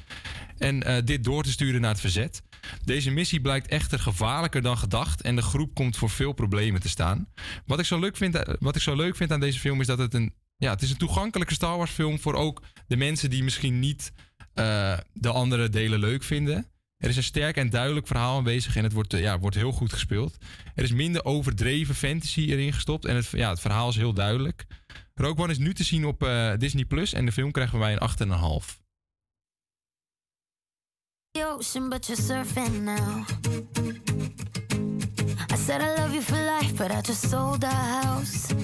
En eh, dit door te sturen naar het verzet. Deze missie blijkt echter gevaarlijker dan gedacht en de groep komt voor veel problemen te staan. Wat ik zo leuk vind, wat ik zo leuk vind aan deze film is dat het een, ja, het is een toegankelijke Star Wars film voor ook de mensen die misschien niet eh, de andere delen leuk vinden. Er is een sterk en duidelijk verhaal aanwezig en het wordt, eh, ja, wordt heel goed gespeeld. Er is minder overdreven fantasy erin gestopt en het, ja, het verhaal is heel duidelijk. Rogue One is nu te zien op eh, Disney Plus en de film krijgen wij een 8,5. the ocean, but you're surfing now. I said I love you for life, but I just sold house.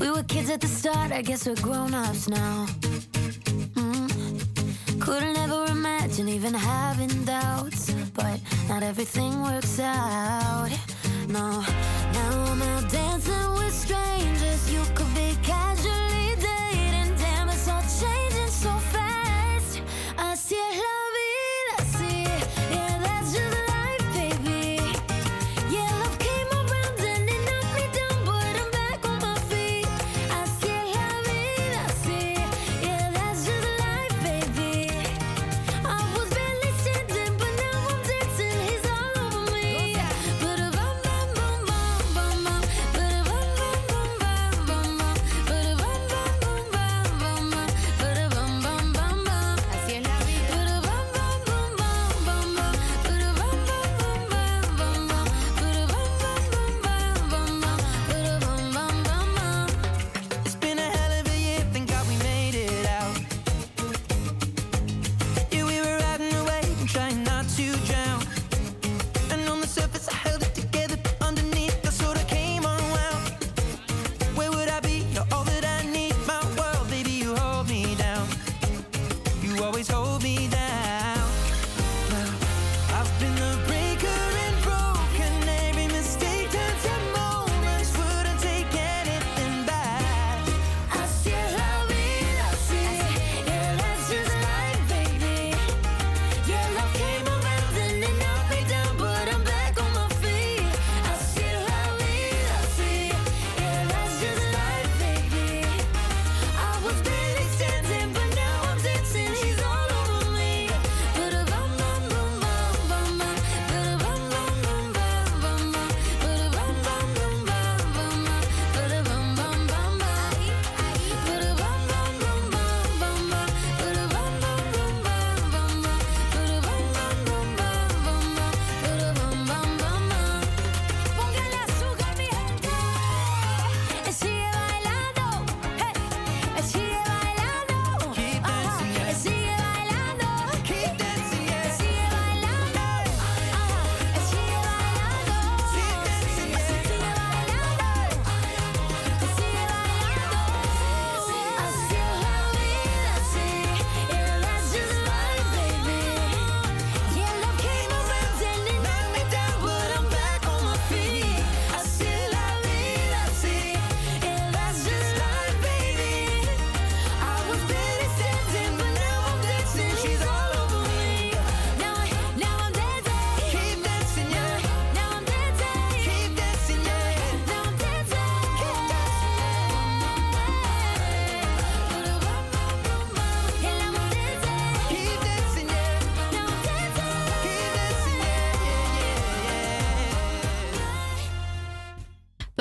We were kids at the start, I guess we're grown ups now. Mm. Couldn't ever imagine even having doubts, but not everything works out. No, now I'm out dancing with strangers. You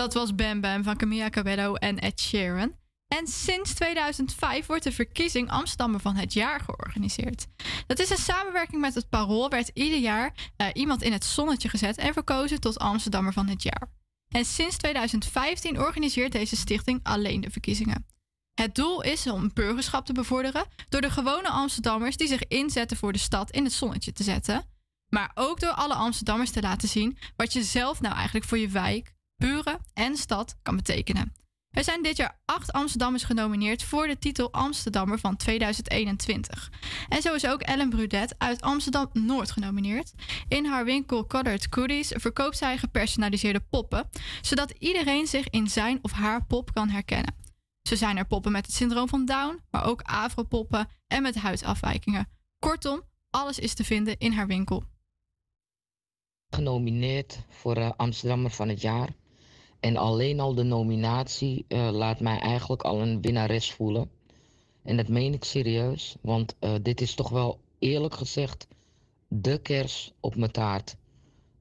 Dat was Bam van Camilla Cabello en Ed Sheeran. En sinds 2005 wordt de verkiezing Amsterdammer van het jaar georganiseerd. Dat is een samenwerking met het Parool, werd ieder jaar eh, iemand in het zonnetje gezet en verkozen tot Amsterdammer van het jaar. En sinds 2015 organiseert deze stichting alleen de verkiezingen. Het doel is om burgerschap te bevorderen door de gewone Amsterdammers die zich inzetten voor de stad in het zonnetje te zetten. Maar ook door alle Amsterdammers te laten zien wat je zelf nou eigenlijk voor je wijk, buren en stad kan betekenen. Er zijn dit jaar acht Amsterdammers genomineerd voor de titel Amsterdammer van 2021. En zo is ook Ellen Brudet uit Amsterdam Noord genomineerd. In haar winkel Colored Goodies verkoopt zij gepersonaliseerde poppen, zodat iedereen zich in zijn of haar pop kan herkennen. Zo zijn er poppen met het syndroom van Down, maar ook afropoppen en met huidafwijkingen. Kortom, alles is te vinden in haar winkel. genomineerd voor eh, Amsterdammer van het jaar. En alleen al de nominatie eh, laat mij eigenlijk al een winnares voelen. En dat meen ik serieus, want eh, dit is toch wel eerlijk gezegd de kers op mijn taart.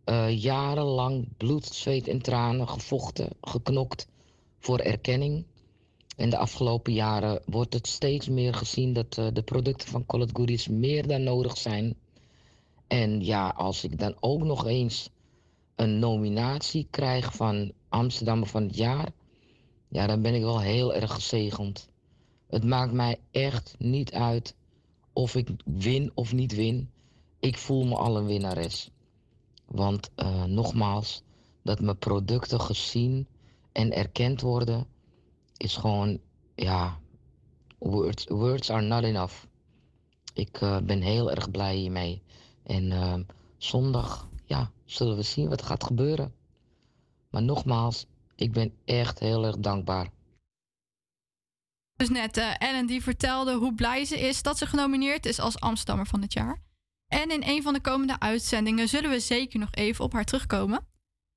Eh, jarenlang bloed, zweet en tranen gevochten, geknokt voor erkenning. En de afgelopen jaren wordt het steeds meer gezien dat de producten van Collet Goodies meer dan nodig zijn. En ja, als ik dan ook nog eens een nominatie krijg van Amsterdammer van het jaar, ja, dan ben ik wel heel erg gezegend. Het maakt mij echt niet uit of ik win of niet win. Ik voel me al een winnares. Want eh, nogmaals, dat mijn producten gezien en erkend worden, is gewoon, ja, words, words are not enough. Ik eh, ben heel erg blij hiermee. En eh, zondag, ja, zullen we zien wat gaat gebeuren. Maar nogmaals, ik ben echt heel erg dankbaar. Dus net eh, Ellen die vertelde hoe blij ze is dat ze genomineerd is als Amsterdammer van het jaar. En in een van de komende uitzendingen zullen we zeker nog even op haar terugkomen.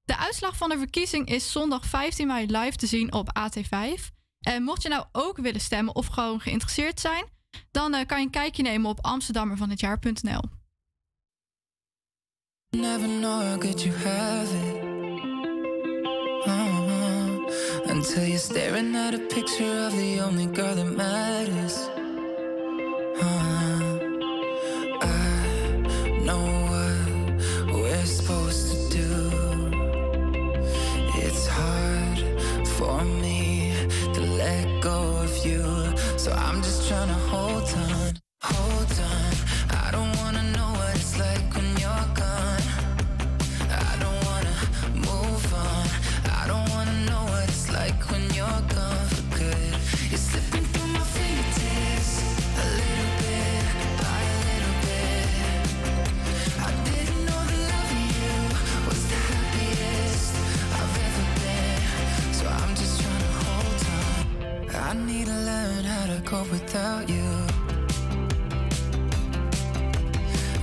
De uitslag van de verkiezing is zondag 15 mei live te zien op AT5. En mocht je nou ook willen stemmen of gewoon geïnteresseerd zijn, dan eh, kan je een kijkje nemen op amsterdammervanhetjaar.nl. Never know how good you have it. Uh-huh. Until you're staring at a picture of the only girl that matters. Uh-huh. I know what we're supposed to do. It's hard for me to let go of you. So I'm just trying to hold on, hold on. cold without you.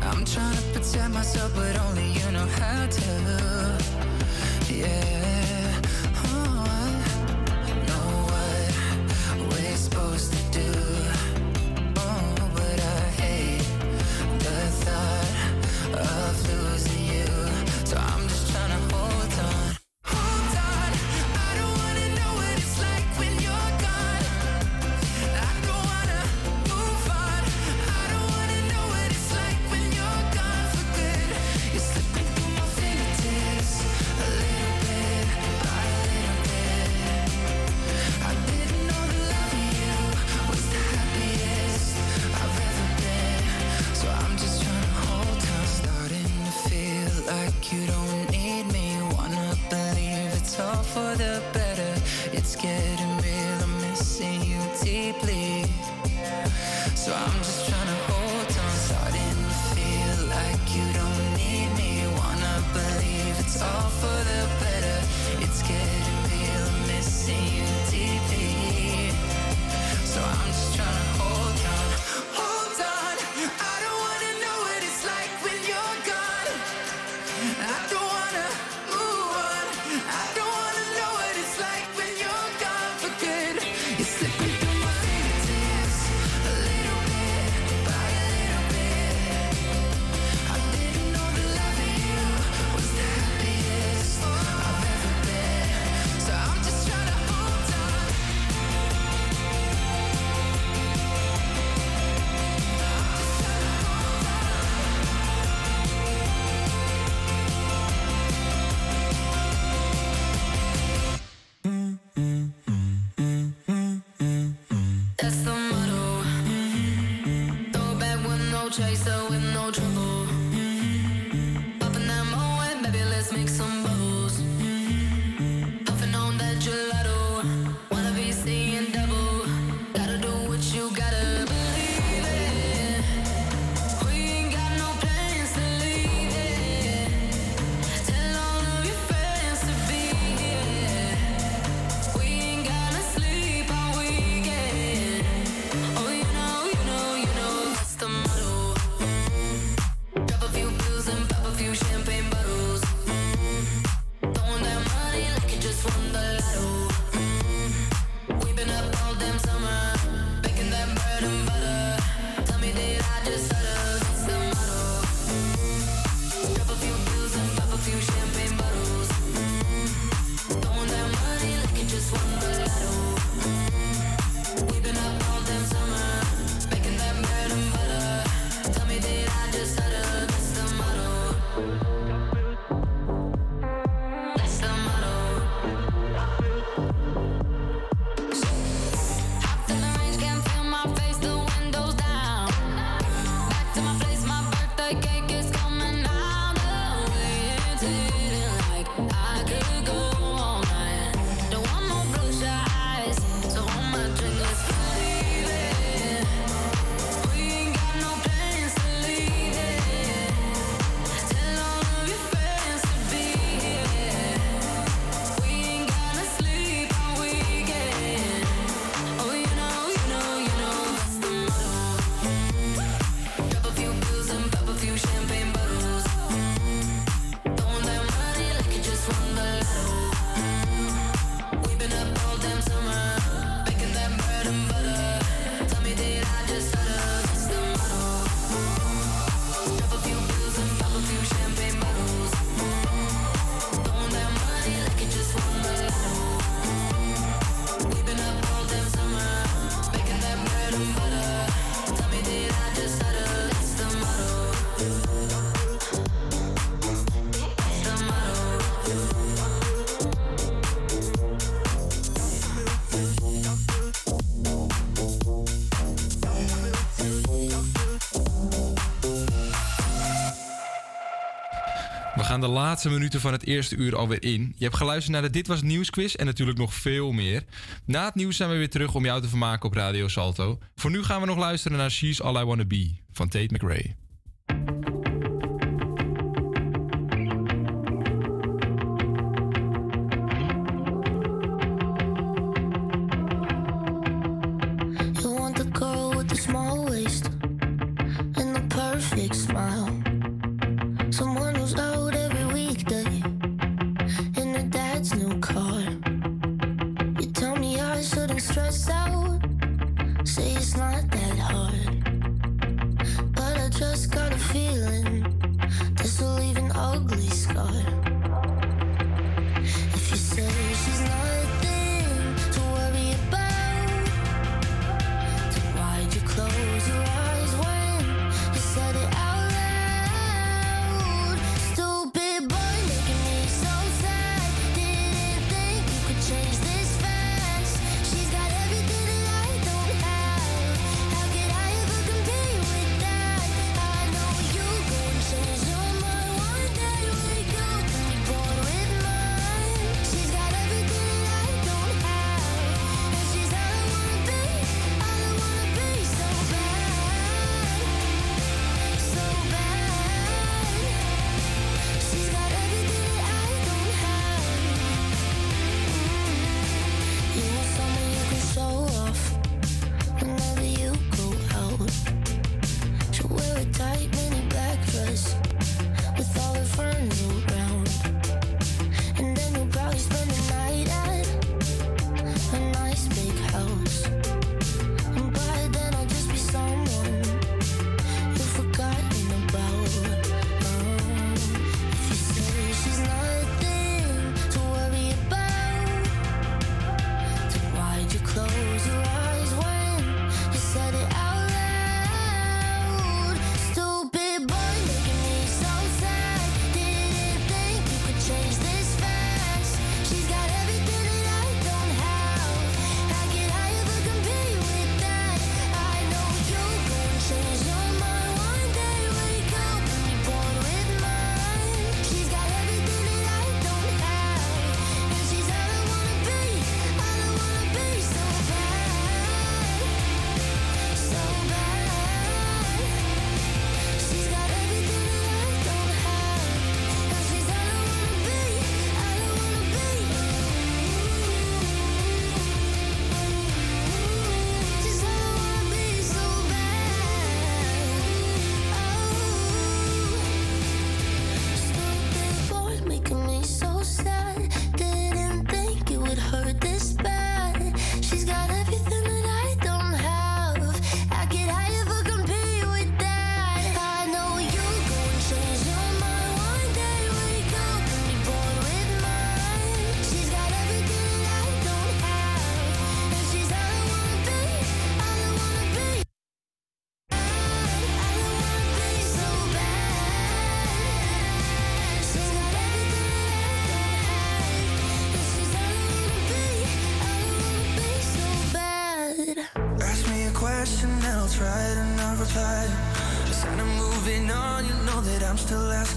I'm trying to protect myself, but only you know how to. Yeah. de laatste minuten van het eerste uur alweer in. Je hebt geluisterd naar de Dit Was nieuwsquiz en natuurlijk nog veel meer. Na het nieuws zijn we weer terug om jou te vermaken op Radio Salto. Voor nu gaan we nog luisteren naar She's All I Wanna Be van Tate McRae.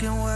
working well.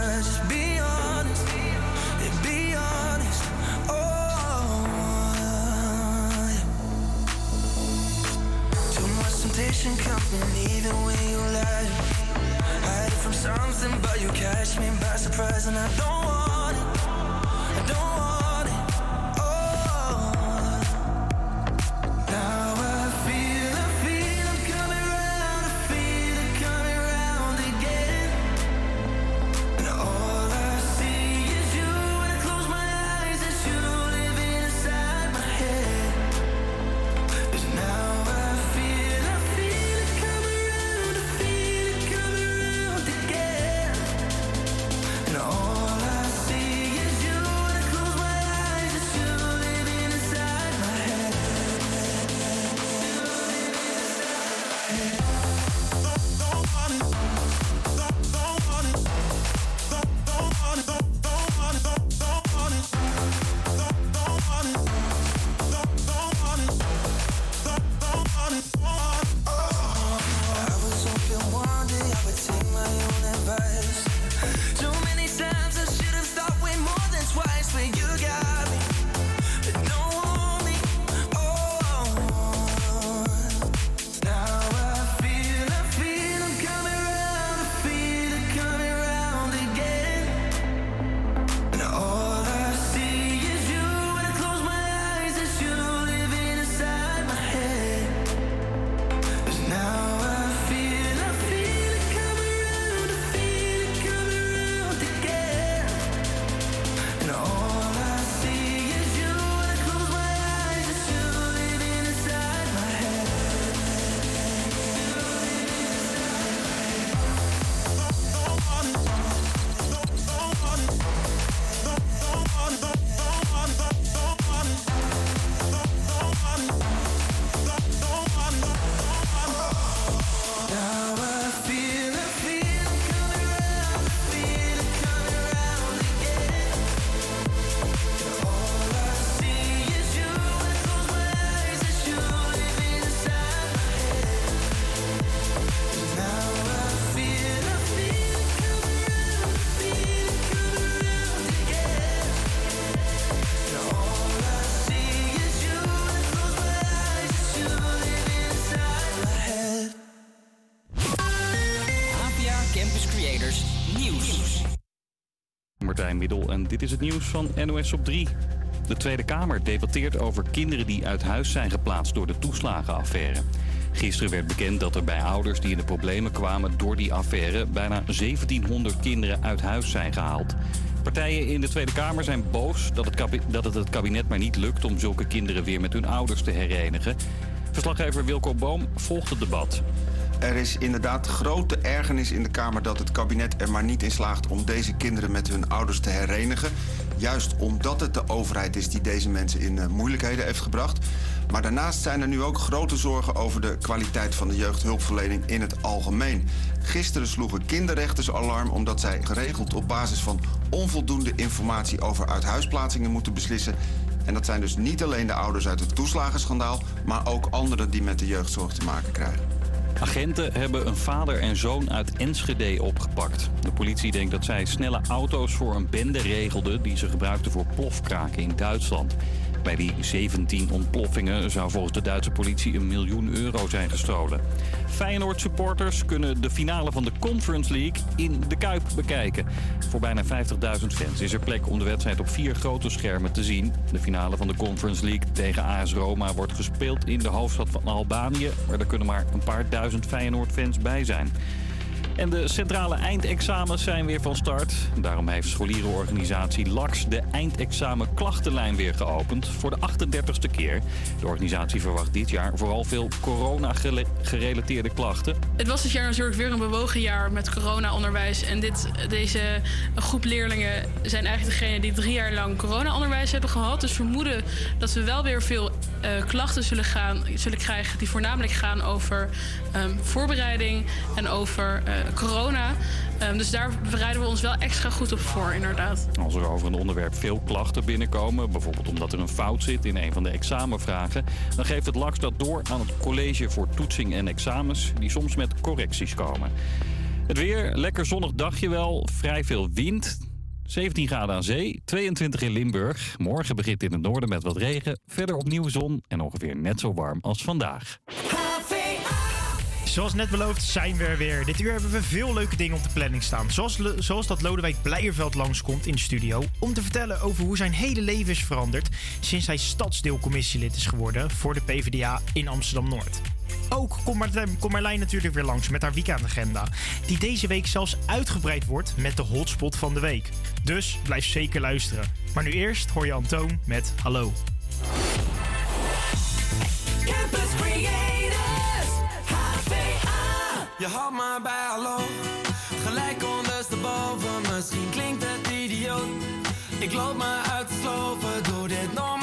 Dit is het nieuws van NOS op 3. De Tweede Kamer debatteert over kinderen die uit huis zijn geplaatst door de toeslagenaffaire. Gisteren werd bekend dat er bij ouders die in de problemen kwamen door die affaire bijna 1700 kinderen uit huis zijn gehaald. Partijen in de Tweede Kamer zijn boos dat het, dat het het kabinet maar niet lukt om zulke kinderen weer met hun ouders te herenigen. Verslaggever Wilco Boom volgt het debat. Er is inderdaad grote ergernis in de Kamer dat het kabinet er maar niet in slaagt om deze kinderen met hun ouders te herenigen. Juist omdat het de overheid is die deze mensen in eh, moeilijkheden heeft gebracht. Maar daarnaast zijn er nu ook grote zorgen over de kwaliteit van de jeugdhulpverlening in het algemeen. Gisteren sloegen kinderrechters alarm omdat zij geregeld op basis van onvoldoende informatie over uithuisplaatsingen moeten beslissen. En dat zijn dus niet alleen de ouders uit het toeslagenschandaal, maar ook anderen die met de jeugdzorg te maken krijgen. Agenten hebben een vader en zoon uit Enschede opgepakt. De politie denkt dat zij snelle auto's voor een bende regelden die ze gebruikten voor plofkraken in Duitsland. Bij die 17 ontploffingen zou volgens de Duitse politie een miljoen euro zijn gestolen. Feyenoord supporters kunnen de finale van de Conference League in de Kuip bekijken. Voor bijna 50.000 fans is er plek om de wedstrijd op vier grote schermen te zien. De finale van de Conference League tegen AS Roma wordt gespeeld in de hoofdstad van Albanië. Maar er kunnen maar een paar duizend Feyenoord-fans bij zijn. En de centrale eindexamens zijn weer van start. Daarom heeft scholierenorganisatie LAX de eindexamen klachtenlijn weer geopend voor de 38ste keer. De organisatie verwacht dit jaar vooral veel corona-gerelateerde klachten. Het was dit jaar natuurlijk weer een bewogen jaar met corona-onderwijs. En dit, deze groep leerlingen zijn eigenlijk degene die drie jaar lang corona-onderwijs hebben gehad. Dus vermoeden dat we wel weer veel eh, klachten zullen, gaan, zullen krijgen... die voornamelijk gaan over ehm, voorbereiding en over eh, corona. Ehm, dus daar bereiden we ons wel extra goed op voor, inderdaad. Als er over een onderwerp veel klachten binnenkomen, bijvoorbeeld omdat er een fout zit in een van de examenvragen, dan geeft het LAX dat door aan het College voor Toetsing en Examens, die soms met correcties komen. Het weer, lekker zonnig dagje wel, vrij veel wind. 17 graden aan zee, 22 in Limburg. Morgen begint in het noorden met wat regen. Verder opnieuw zon en ongeveer net zo warm als vandaag. Zoals net beloofd zijn we er weer. Dit uur hebben we veel leuke dingen op de planning staan. Zoals, dat Lodewijk Blijerveld langskomt in de studio... om te vertellen over hoe zijn hele leven is veranderd... sinds hij stadsdeelcommissielid is geworden voor de PvdA in Amsterdam-Noord. Ook komt Marlijn natuurlijk weer langs met haar weekendagenda... die deze week zelfs uitgebreid wordt met de hotspot van de week. Dus blijf zeker luisteren. Maar nu eerst hoor je Antoon met Hallo. Campus Creators, HVA. Je had maar bij hallo, gelijk ondersteboven. Misschien klinkt het idioot. Ik loop me uit te sloven, doe dit normaliter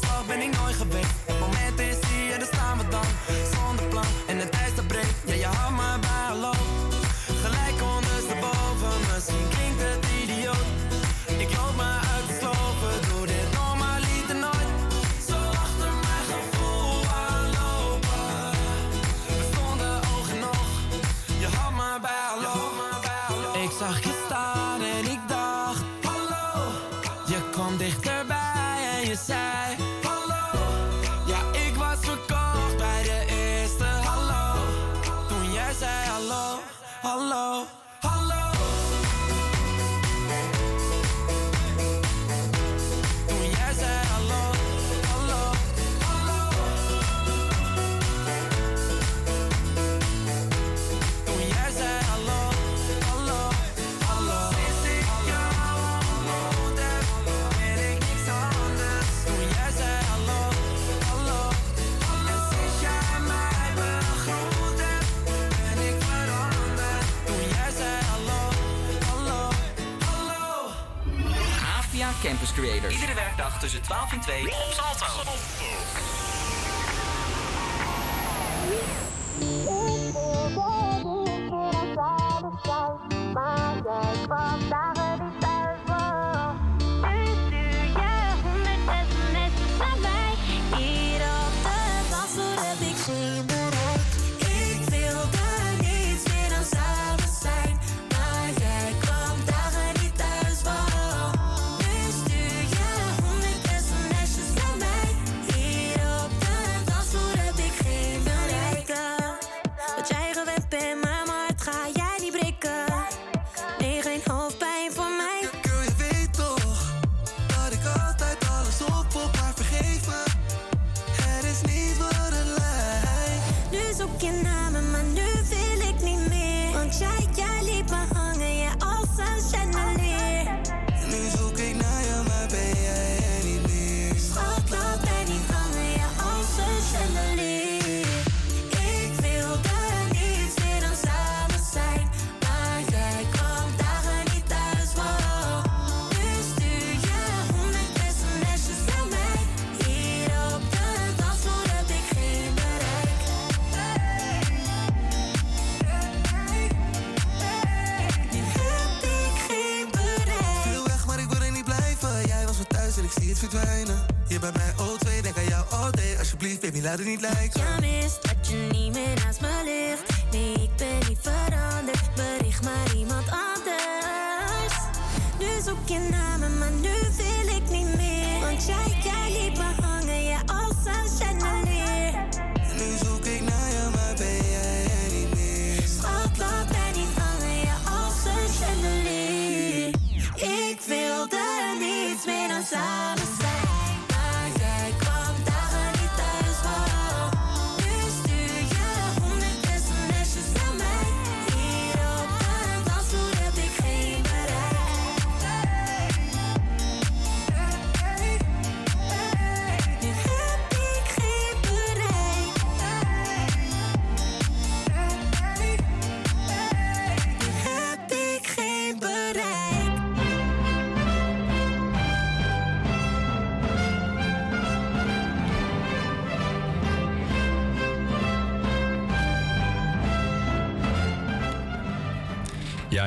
zo van slag ben ik tussen 12 en 2 op. baby, laat het niet lijken. Je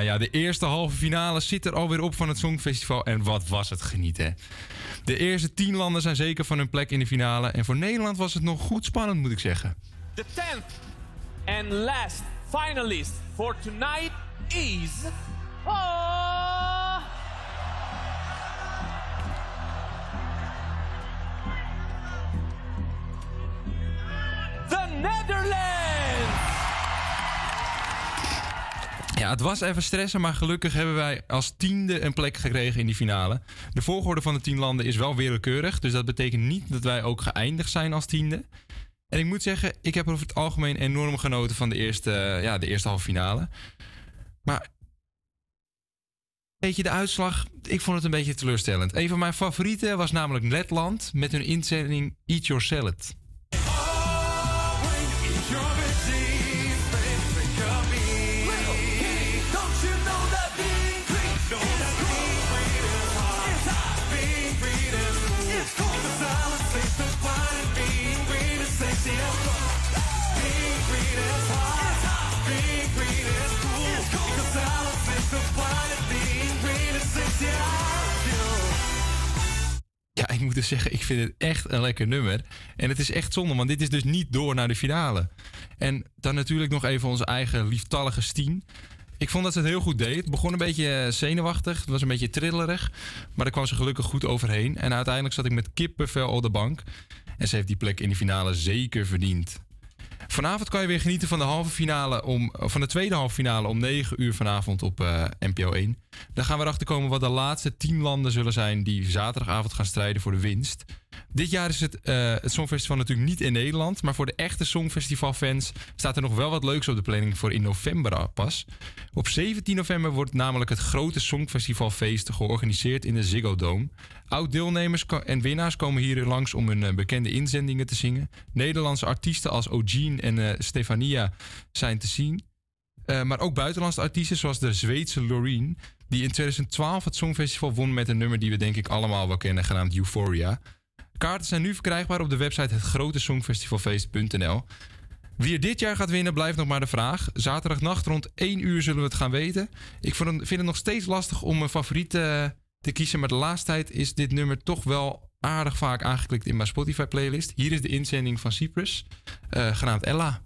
Ja, de eerste halve finale zit er alweer op van het Songfestival. En wat was het genieten. De eerste tien landen zijn zeker van hun plek in de finale. En voor Nederland was het nog goed spannend, moet ik zeggen. The 10th and last finalist for tonight is. Het was even stressen, maar gelukkig hebben wij als tiende een plek gekregen in die finale. De volgorde van de tien landen is wel willekeurig, dus dat betekent niet dat wij ook geëindigd zijn als tiende. En ik moet zeggen, ik heb over het algemeen enorm genoten van de eerste, eh, ja, de eerste halve finale. Maar Weet je, de uitslag, ik vond het een beetje teleurstellend. Een van mijn favorieten was namelijk Letland met hun inzending Eat Your Salad. Ja, ik moet dus zeggen, ik vind het echt een lekker nummer. En het is echt zonde, want dit is dus niet door naar de finale. En dan natuurlijk nog even onze eigen lieftallige Stien. Ik vond dat ze het heel goed deed. Het begon een beetje eh, zenuwachtig. Het was een beetje trillerig. Maar daar kwam ze gelukkig goed overheen. En uiteindelijk zat ik met kippenvel op de bank. En ze heeft die plek in de finale zeker verdiend. Vanavond kan je weer genieten van de, halve finale om, van de tweede halve finale om 9 uur vanavond op eh, NPO 1. Dan gaan we erachter komen wat de laatste 10 landen zullen zijn die zaterdagavond gaan strijden voor de winst. Dit jaar is het, eh, het Songfestival natuurlijk niet in Nederland. Maar voor de echte Songfestival-fans staat er nog wel wat leuks op de planning voor in november pas. Op 17 november wordt namelijk het grote Songfestivalfeest georganiseerd in de Ziggo Dome. Oud-deelnemers en winnaars komen hier langs om hun eh, bekende inzendingen te zingen. Nederlandse artiesten als O'Gene en eh, Stefania zijn te zien. Maar ook buitenlandse artiesten zoals de Zweedse Loreen... die in 2012 het Songfestival won met een nummer die we denk ik allemaal wel kennen... genaamd Euphoria. Kaarten zijn nu verkrijgbaar op de website hetgrotesongfestivalfeest.nl. Wie er dit jaar gaat winnen, blijft nog maar de vraag. Zaterdagnacht rond 1 uur zullen we het gaan weten. Ik vind het nog steeds lastig om een favoriet eh, te kiezen... maar de laatste tijd is dit nummer toch wel aardig vaak aangeklikt in mijn Spotify-playlist. Hier is de inzending van Cyprus, eh, genaamd Ella.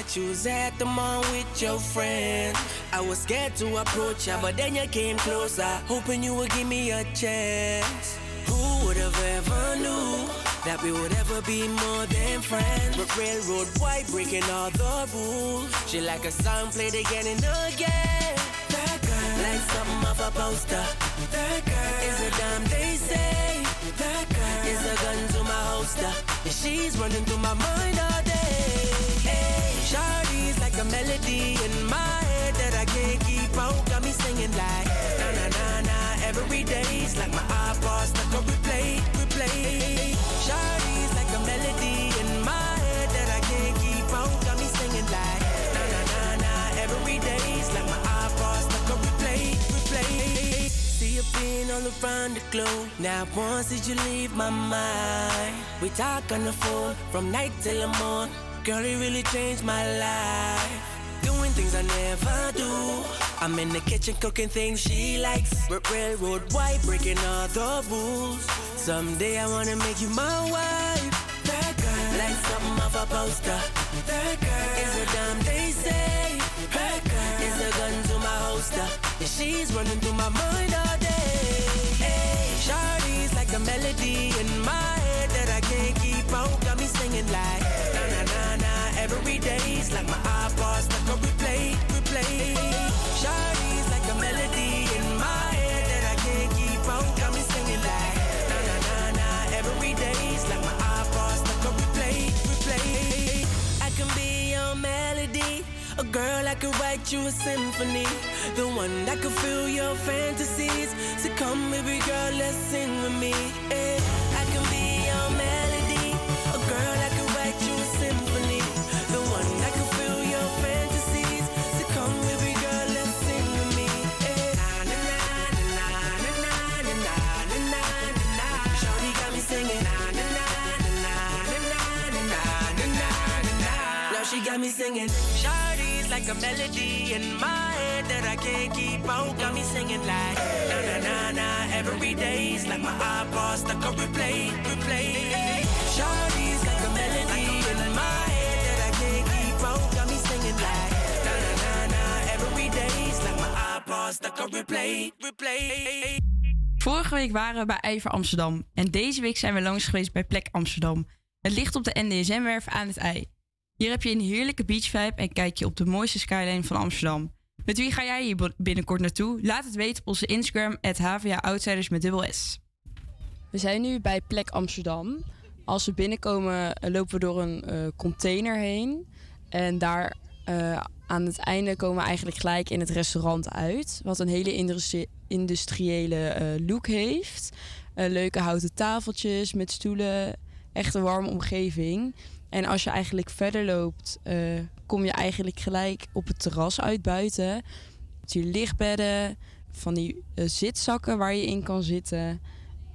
Met? You was at the mall with your friend. I was scared to approach ya, but then you came closer, hoping you would give me a chance. Who would have ever knew that we would ever be more than friends? But railroad white breaking all the rules. She like a song played again and again. That girl, like something off a poster. That girl is a damn they say. That girl is a gun to my holster. And she's running through my mind day's like my iPod stuck on replay, replay. Shawty's like a melody in my head that I can't keep out. Got me singing like na na na na every day's like my iPod stuck on replay, replay. See you being all around the globe. Now once did you leave my mind? We talk on the phone from night till the morning. Girl, it really changed my life. Doing things I never do. I'm in the kitchen cooking things she likes. Railroad white, breaking all the rules. Someday I wanna make you my wife. That girl, like something off a poster. That girl is a damn they say. That girl is a gun to my holster. And she's running through my mind all day. Hey, Shawty's like a melody in my head that I can't keep out. Got me singing like na na na na every day's like my iPod stuck on A girl I could write you a symphony, the one that could fill your fantasies. So come, baby girl, let's sing with me. eh. I can be your melody, a girl I could write you a symphony, the one that could fill your fantasies. So come, baby girl, let's sing with me. eh. Na, na, na, na, na, na, na, na, na, na. Shawty got me singing. Na, na, na, na, na, na, na, na, na, na, na. Now she got me singing. Like a melody in my head that I can't keep out. Got me singing like na na na na every day's like my iPod stuck on replay, replay. Shawty's like a melody in my head that I can't keep out. Got me singing like na na na na every day's like my iPod stuck on replay, replay. Vorige week waren we bij IJver Amsterdam en deze week zijn we langs geweest bij Plek Amsterdam. Het ligt op de NDSM-werf aan het IJ. Hier heb je een heerlijke beach vibe en kijk je op de mooiste skyline van Amsterdam. Met wie ga jij hier binnenkort naartoe? Laat het weten op onze Instagram, HVA Outsiders met dubbel S. We zijn nu bij Plek Amsterdam. Als we binnenkomen eh, lopen we door een eh, container heen. En daar eh, aan het einde komen we eigenlijk gelijk in het restaurant uit. Wat een hele industriële look heeft. Leuke houten tafeltjes met stoelen. Echt een warme omgeving. En als je eigenlijk verder loopt, eh, kom je eigenlijk gelijk op het terras uit buiten. Hier lichtbedden, van die eh, zitzakken waar je in kan zitten.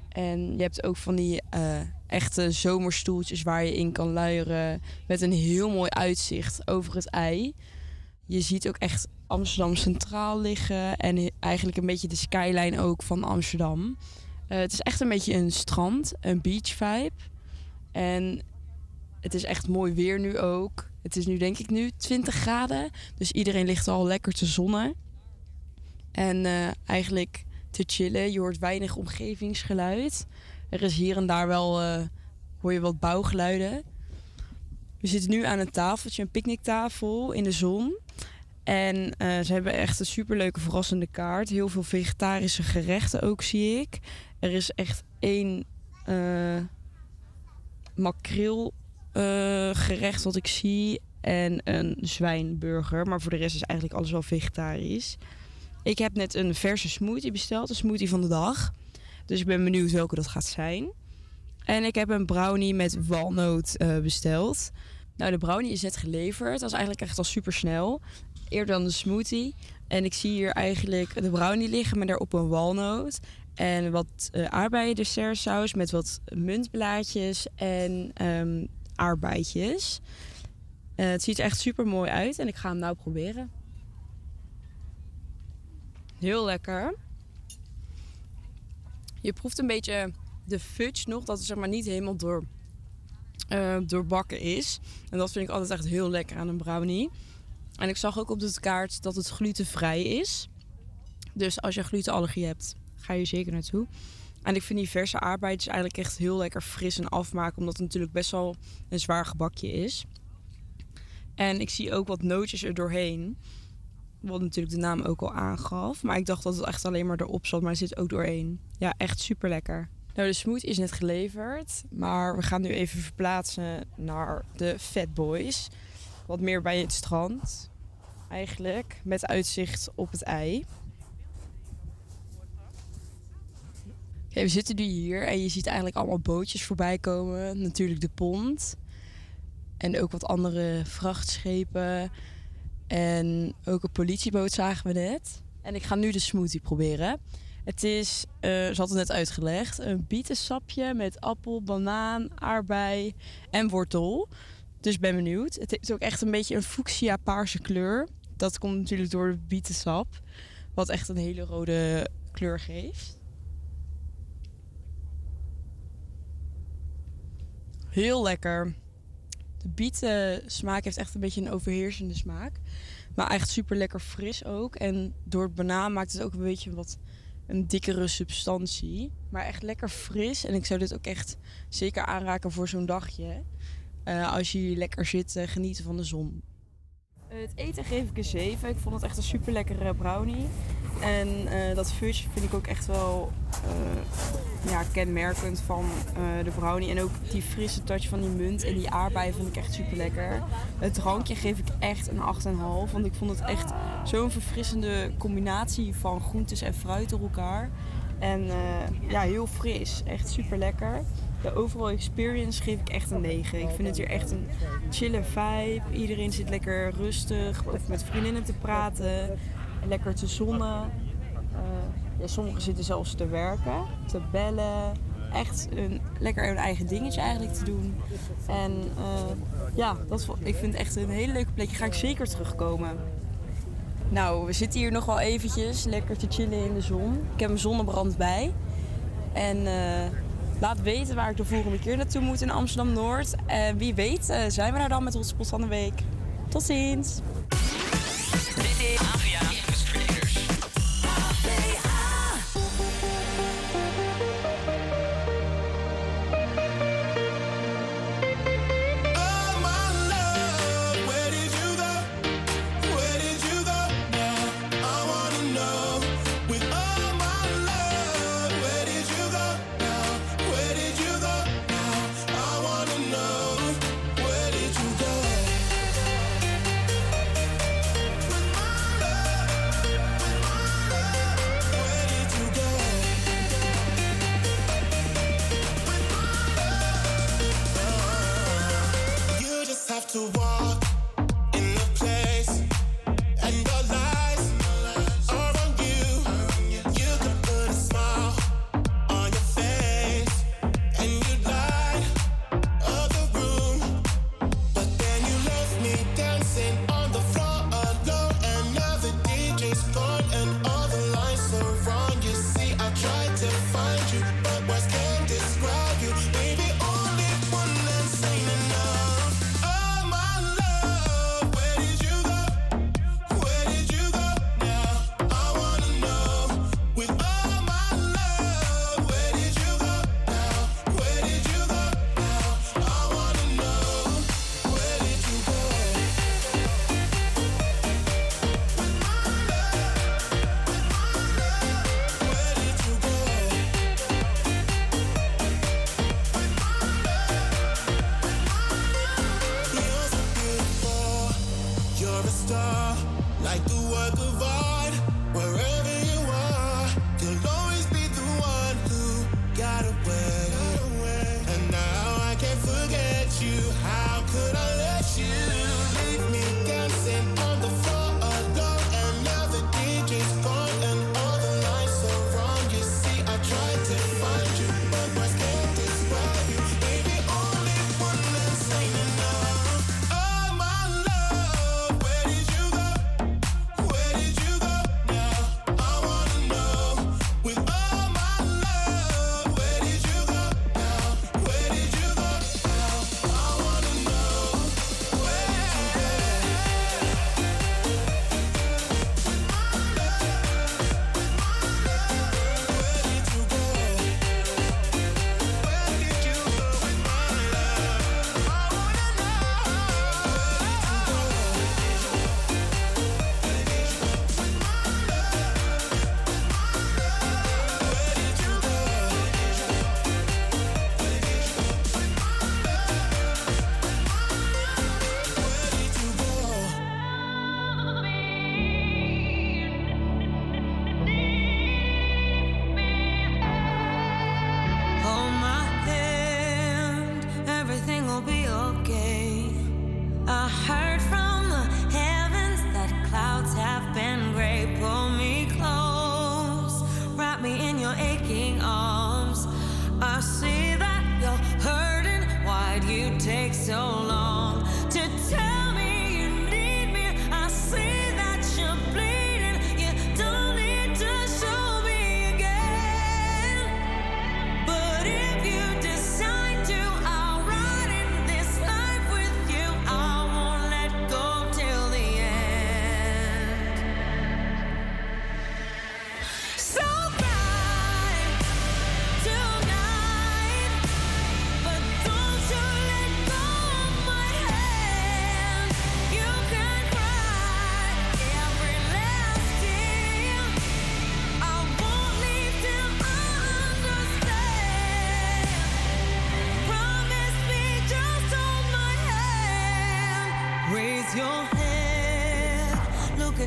En je hebt ook van die eh, echte zomerstoeltjes waar je in kan luieren. Met een heel mooi uitzicht over het ei. Je ziet ook echt Amsterdam Centraal liggen. En eigenlijk een beetje de skyline ook van Amsterdam. Het is echt een beetje een strand, een beach vibe. En het is echt mooi weer nu ook. Het is nu denk ik nu 20 graden. Dus iedereen ligt al lekker te zonnen. En eh, eigenlijk te chillen. Je hoort weinig omgevingsgeluid. Er is hier en daar wel, eh, hoor je wat bouwgeluiden. We zitten nu aan een tafeltje, een picknicktafel in de zon. En eh, ze hebben echt een superleuke verrassende kaart. Heel veel vegetarische gerechten ook, zie ik. Er is echt één eh makreel eh, gerecht wat ik zie. En een zwijnburger. Maar voor de rest is eigenlijk alles wel vegetarisch. Ik heb net een verse smoothie besteld. Een smoothie van de dag. Dus ik ben benieuwd welke dat gaat zijn. En ik heb een brownie met walnoot eh, besteld. Nou, de brownie is net geleverd. Dat is eigenlijk echt al super snel. Eerder dan de smoothie. En ik zie hier eigenlijk de brownie liggen met daarop een walnoot. En wat uh, aardbeien dessertsaus met wat muntblaadjes en ehm aardbeidjes. Eh, het ziet er echt super mooi uit en ik ga hem nou proberen. Heel lekker. Je proeft een beetje de fudge nog, dat het zeg maar niet helemaal door, eh, doorbakken is. En dat vind ik altijd echt heel lekker aan een brownie. En ik zag ook op de kaart dat het glutenvrij is. Dus als je glutenallergie hebt, ga je zeker naartoe. En ik vind die verse aardbeidjes eigenlijk echt heel lekker fris en afmaken. Omdat het natuurlijk best wel een zwaar gebakje is. En ik zie ook wat nootjes er doorheen. Wat natuurlijk de naam ook al aangaf. Maar ik dacht dat het echt alleen maar erop zat. Maar er zit ook doorheen. Ja, echt super lekker. Nou, de smoothie is net geleverd. Maar we gaan nu even verplaatsen naar de Fat Boys. Wat meer bij het strand. Eigenlijk. Met uitzicht op het ei. We zitten nu hier en je ziet eigenlijk allemaal bootjes voorbij komen. Natuurlijk de pont. En ook wat andere vrachtschepen. En ook een politieboot zagen we net. En ik ga nu de smoothie proberen. Het is, eh ze had het net uitgelegd, een bietensapje met appel, banaan, aardbei en wortel. Dus ben benieuwd. Het heeft ook echt een beetje een fuchsia paarse kleur. Dat komt natuurlijk door het bietensap. Wat echt een hele rode kleur geeft. Heel lekker. De bietensmaak heeft echt een beetje een overheersende smaak. Maar echt super lekker fris ook. En door het banaan maakt het ook een beetje wat een dikkere substantie. Maar echt lekker fris. En ik zou dit ook echt zeker aanraken voor zo'n dagje. Eh, als je lekker zit, genieten van de zon. Het eten geef ik een 7. Ik vond het echt een super lekkere brownie. En eh, dat fudge vind ik ook echt wel eh, ja, kenmerkend van eh, de brownie. En ook die frisse touch van die munt en die aardbeien vond ik echt super lekker. Het drankje geef ik echt een 8,5. Want ik vond het echt zo'n verfrissende combinatie van groentes en fruit door elkaar. En ja, heel fris. Echt super lekker. De overall experience geef ik echt een 9. Ik vind het hier echt een chille vibe. Iedereen zit lekker rustig of met vriendinnen te praten. Lekker te zonnen. Eh, ja, sommigen zitten zelfs te werken, te bellen. Echt een, lekker een eigen dingetje eigenlijk te doen. En eh, ja, dat, ik vind het echt een hele leuke plek. Ga ik zeker terugkomen. Nou, we zitten hier nog wel eventjes lekker te chillen in de zon. Ik heb een zonnebrand bij. En eh, laat weten waar ik de volgende keer naartoe moet in Amsterdam-Noord. En wie weet eh, zijn we daar dan met Hotspot van de Week. Tot ziens!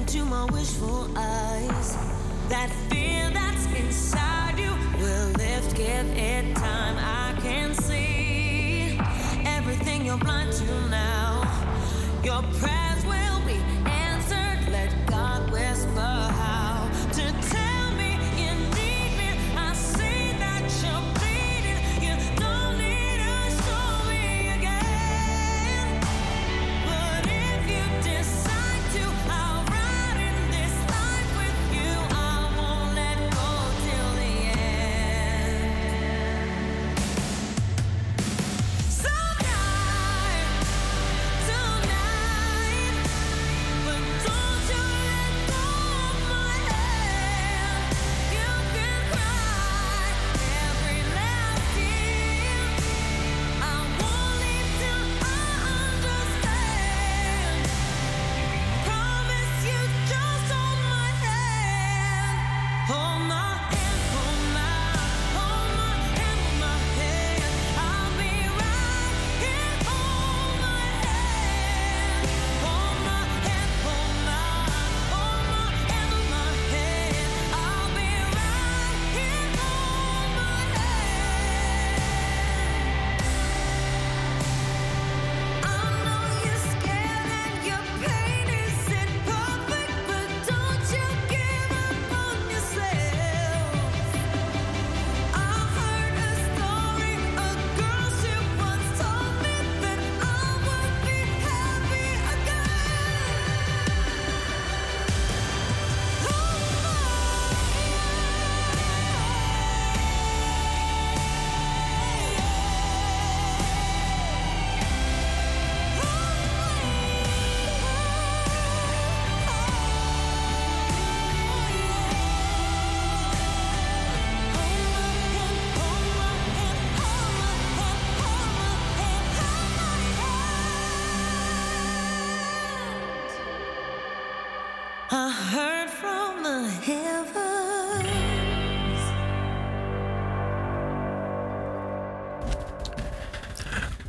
Into my wishful eyes. That fear that's inside you will lift, give it time. I can see everything you're blind to now. Your prayers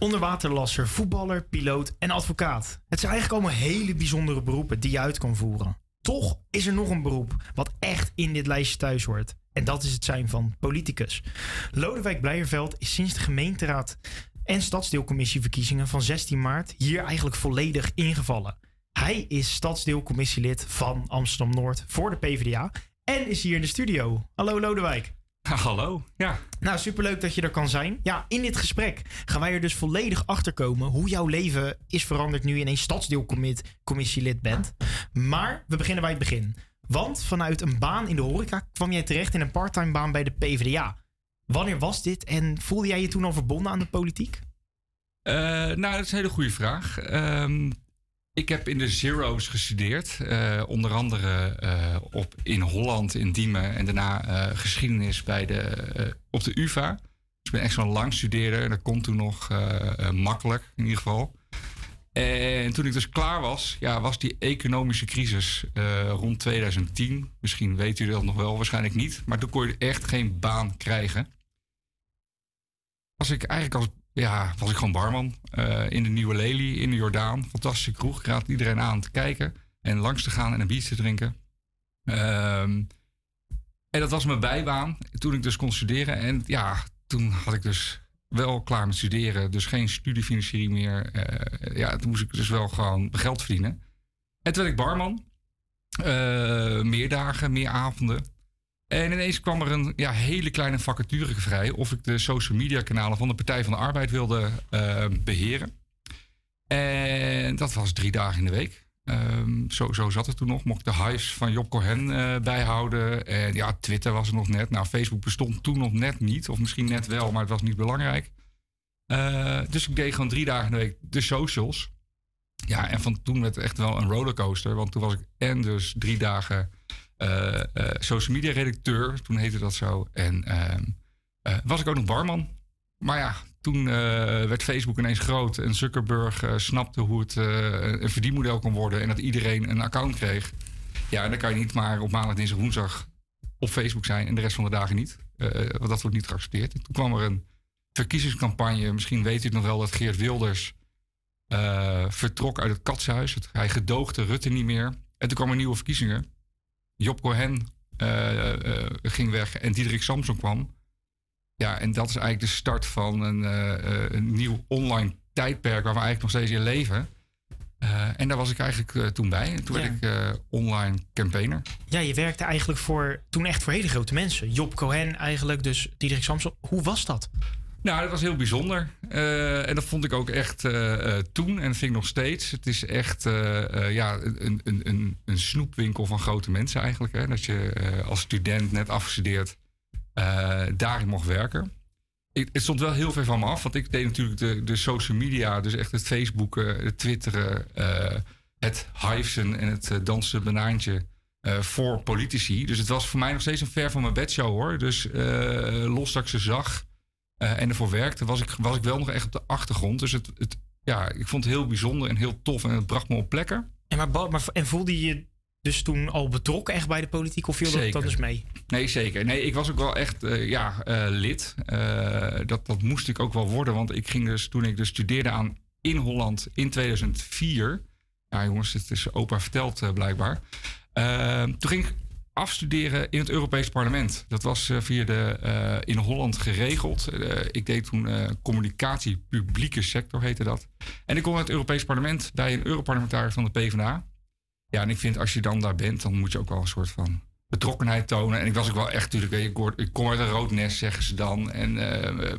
Onderwaterlasser, voetballer, piloot en advocaat. Het zijn eigenlijk allemaal hele bijzondere beroepen die je uit kan voeren. Toch is er nog een beroep wat echt in dit lijstje thuis hoort. En dat is het zijn van politicus. Lodewijk Blijerveld is sinds de gemeenteraad en stadsdeelcommissieverkiezingen van 16 maart hier eigenlijk volledig ingevallen. Hij is stadsdeelcommissielid van Amsterdam Noord voor de PvdA en is hier in de studio. Hallo Lodewijk. Hallo, ja. Nou, superleuk dat je er kan zijn. Ja, in dit gesprek gaan wij er dus volledig achter komen hoe jouw leven is veranderd nu je ineens stadsdeelcommissielid bent. Maar we beginnen bij het begin. Want vanuit een baan in de horeca kwam jij terecht in een parttime baan bij de PvdA. Wanneer was dit en voelde jij je toen al verbonden aan de politiek? Eh, nou, dat is een hele goede vraag. Ehm, ik heb in de Zero's gestudeerd. eh, onder andere eh, op, in Holland, in Diemen. En daarna eh, geschiedenis bij de, op de UvA. Dus ik ben echt zo'n lang studeerder. Dat kon toen nog makkelijk, in ieder geval. En toen ik dus klaar was, ja, was die economische crisis rond 2010. Misschien weet u dat nog wel, waarschijnlijk niet. Maar toen kon je echt geen baan krijgen. Was ik eigenlijk als, ja, was ik gewoon barman eh, in de Nieuwe Lely in de Jordaan. Fantastische kroeg. Ik raad iedereen aan te kijken en langs te gaan en een biertje te drinken. Ehm, en dat was mijn bijbaan toen ik dus kon studeren. En ja, toen had ik dus wel klaar met studeren. Dus geen studiefinanciering meer. Eh, ja, toen moest ik dus wel gewoon geld verdienen. En toen werd ik barman. Eh, meer dagen, meer avonden. En ineens kwam er een ja, hele kleine vacature vrij of ik de social media kanalen van de Partij van de Arbeid wilde eh, beheren. En dat was drie dagen in de week. Ehm, zo, zo zat het toen nog. Mocht de hives van Job Cohen eh, bijhouden. En ja, Twitter was er nog net. Nou, Facebook bestond toen nog net niet. Of misschien net wel, maar het was niet belangrijk. Eh, dus ik deed gewoon drie dagen in de week de socials. Ja, en van toen werd het echt wel een rollercoaster. Want toen was ik en dus drie dagen social media redacteur. Toen heette dat zo. En ehm, eh, was ik ook nog barman. Maar ja, toen eh, werd Facebook ineens groot. En Zuckerberg eh, snapte hoe het eh, een verdienmodel kon worden. En dat iedereen een account kreeg. Ja, en dan kan je niet maar op maandag, dinsdag, woensdag op Facebook zijn. En de rest van de dagen niet. Eh, want dat wordt niet geaccepteerd. En toen kwam er een verkiezingscampagne. Misschien weet u het nog wel dat Geert Wilders eh, vertrok uit het katshuis. Hij gedoogde Rutte niet meer. En toen kwamen nieuwe verkiezingen. Job Cohen eh, eh, ging weg en Diederik Samson kwam. Ja, en dat is eigenlijk de start van een, eh, een nieuw online tijdperk waar we eigenlijk nog steeds in leven. En daar was ik eigenlijk toen bij. En toen Ja. werd ik online campaigner. Ja, je werkte eigenlijk voor toen echt voor hele grote mensen. Job Cohen eigenlijk, dus Diederik Samson. Hoe was dat? Nou, dat was heel bijzonder. Eh, en dat vond ik ook echt eh, eh, toen en dat vind ik nog steeds. Het is echt ja, een, een, een, een snoepwinkel van grote mensen eigenlijk. Hè? Dat je als student net afgestudeerd daarin mocht werken. Ik, het stond wel heel ver van me af, want ik deed natuurlijk de, de social media, dus echt het Facebooken, het Twitteren, het hivesen en het dansen banaantje voor politici. Dus het was voor mij nog steeds een ver van mijn bedshow hoor. Dus los dat ik ze zag eh, en ervoor werkte, was ik, was ik wel nog echt op de achtergrond. Dus het, het, ja, ik vond het heel bijzonder en heel tof en het bracht me op plekken. En, maar, maar, en voelde je je dus toen al betrokken echt bij de politiek? Of viel dat, dus mee? Nee, zeker. Nee, ik was ook wel echt eh, ja, eh, lid. Dat, dat moest ik ook wel worden. Want ik ging dus toen ik dus studeerde aan in Holland in 2004. Ja, jongens, het is opa verteld blijkbaar. Toen ging ik afstuderen in het Europees Parlement. Dat was eh, via de eh, in Holland geregeld. Eh, ik deed toen communicatie publieke sector heette dat. En ik kom uit het Europees Parlement bij een Europarlementariër van de PvdA. Ja, en ik vind als je dan daar bent, dan moet je ook wel een soort van betrokkenheid tonen. En ik was ook wel echt, natuurlijk, ik, kom uit een rood nest, zeggen ze dan. En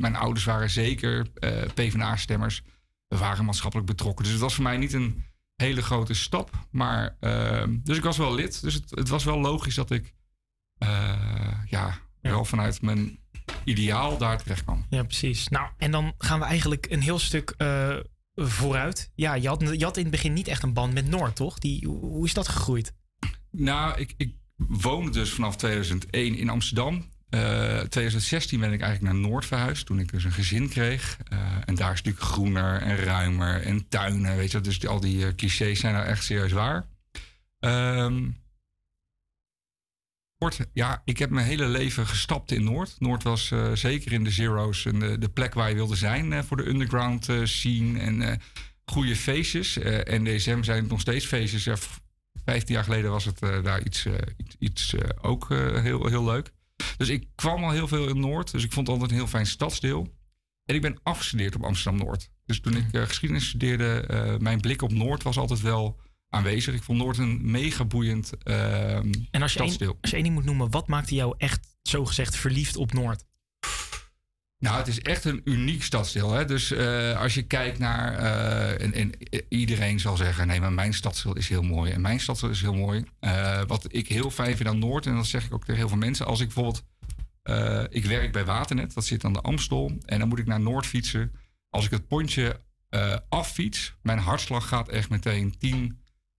mijn ouders waren zeker PvdA-stemmers. We waren maatschappelijk betrokken. Dus het was voor mij niet een hele grote stap. Maar, eh, dus ik was wel lid. Dus het, het was wel logisch dat ik, eh, ja, wel vanuit mijn ideaal daar terecht kwam. Ja, precies. Nou, en dan gaan we eigenlijk een heel stuk eh, vooruit. Ja, je had, je had in het begin niet echt een band met Noord, toch? Die, hoe hoe is dat gegroeid? Nou, ik, ik woonde dus vanaf 2001 in Amsterdam. Eh 2016 ben ik eigenlijk naar Noord verhuisd toen ik dus een gezin kreeg. Eh, en daar is natuurlijk groener en ruimer en tuinen, weet je. Dus al die eh, clichés zijn nou echt serieus waar. Ehm, kort, ja, ik heb mijn hele leven gestapt in Noord. Noord was zeker in de zero's en de, plek waar je wilde zijn voor de underground scene en goede feestjes. Eh NDSM zijn nog steeds feestjes. Ja, v- 15 jaar geleden was het daar iets, iets, iets, ook heel, heel leuk. Dus ik kwam al heel veel in Noord. Dus ik vond het altijd een heel fijn stadsdeel. En ik ben afgestudeerd op Amsterdam-Noord. Dus toen ik eh, geschiedenis studeerde, eh, mijn blik op Noord was altijd wel aanwezig. Ik vond Noord een mega boeiend ehm En als je, stadsdeel. als je één ding moet noemen, wat maakte jou echt, zogezegd, verliefd op Noord? Nou, het is echt een uniek stadsdeel. Hè? Dus eh, als je kijkt naar. eh, en, en iedereen zal zeggen: nee, maar mijn stadsdeel is heel mooi. En mijn stadsdeel is heel mooi. Eh, wat ik heel fijn vind aan Noord, en dat zeg ik ook tegen heel veel mensen. Als ik bijvoorbeeld. eh, ik werk bij Waternet, dat zit aan de Amstel. En dan moet ik naar Noord fietsen. Als ik het pontje eh affiets, mijn hartslag gaat echt meteen 10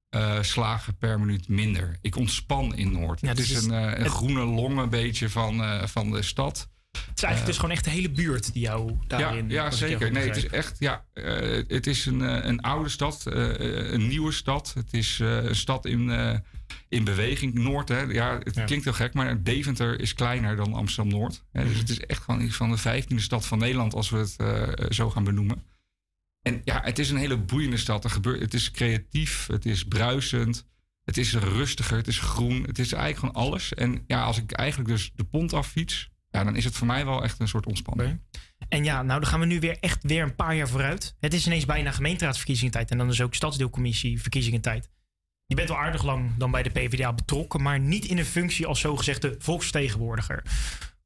eh, slagen per minuut minder. Ik ontspan in Noord. Ja, het dus is een, eh, een het- groene long een beetje van, eh, van de stad. Het is eigenlijk dus gewoon echt de hele buurt die jou daarin... Ja, ja zeker. Nee, het is echt. Ja, eh, het is een, eh, een oude stad, eh, een nieuwe stad. Het is eh, een stad in, eh, in beweging. Noord, hè. Ja, het klinkt heel gek, maar Deventer is kleiner dan Amsterdam Noord. Hè, dus het is echt gewoon iets van de vijftiende stad van Nederland, als we het eh, zo gaan benoemen. En ja, het is een hele boeiende stad. Er gebeurt, het is creatief, het is bruisend, het is rustiger, het is groen. Het is eigenlijk gewoon alles. En ja, als ik eigenlijk dus de pont affiets, ja, dan is het voor mij wel echt een soort ontspanning. En ja, nou dan gaan we nu weer echt weer een paar jaar vooruit. Het is ineens bijna gemeenteraadsverkiezingentijd en dan is ook stadsdeelcommissie verkiezingentijd. je bent wel aardig lang dan bij de PvdA betrokken, maar niet in een functie als zogezegde volksvertegenwoordiger.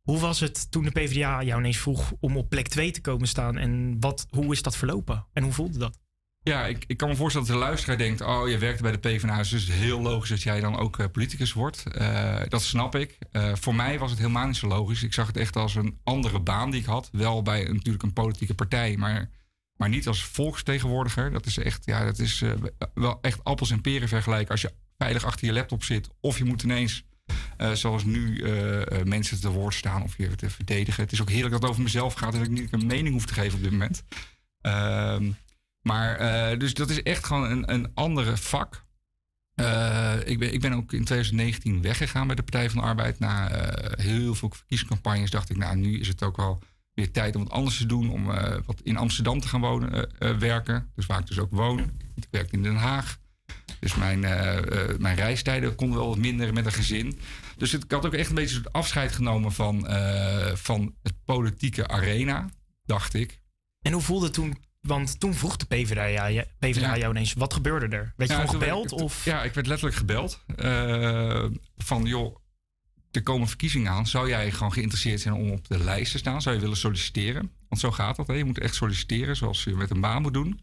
Hoe was het toen de PvdA jou ineens vroeg om op plek 2 te komen staan? En wat, hoe is dat verlopen? En hoe voelde dat? Ja, ik, ik kan me voorstellen dat de luisteraar denkt: Oh, je werkt bij de PvdA, dus het is heel logisch dat jij dan ook eh, politicus wordt. Eh, dat snap ik. Eh, voor mij was het helemaal niet zo logisch. Ik zag het echt als een andere baan die ik had. Wel bij natuurlijk een politieke partij, maar, maar niet als volksvertegenwoordiger. Dat is echt, ja, dat is wel echt appels en peren vergelijken. Als je veilig achter je laptop zit, of je moet ineens. zoals nu mensen te woord staan of je te verdedigen. Het is ook heerlijk dat het over mezelf gaat en dat ik niet een mening hoef te geven op dit moment. Ehm, maar eh, dus dat is echt gewoon een, een andere vak. Eh, ik, ben, ik ben ook in 2019 weggegaan bij de Partij van de Arbeid. Na eh, heel veel verkiezingscampagnes dacht ik, nou nu is het ook wel weer tijd om wat anders te doen. Om wat in Amsterdam te gaan wonen, werken. Dus waar ik dus ook woon. Ik werk in Den Haag. Dus mijn, mijn reistijden konden wel wat minder met een gezin. Dus het, ik had ook echt een beetje afscheid genomen van, van het politieke arena, dacht ik. En hoe voelde toen? Want toen vroeg de PvdA, ja, PvdA Ja. jou ineens, wat gebeurde er? Werd je gewoon gebeld? ik- of? Ja, ik werd letterlijk gebeld. eh, van, joh, er komen verkiezingen aan. Zou jij gewoon geïnteresseerd zijn om op de lijst te staan? Zou je willen solliciteren? Want zo gaat dat. Hè? Je moet echt solliciteren zoals je met een baan moet doen.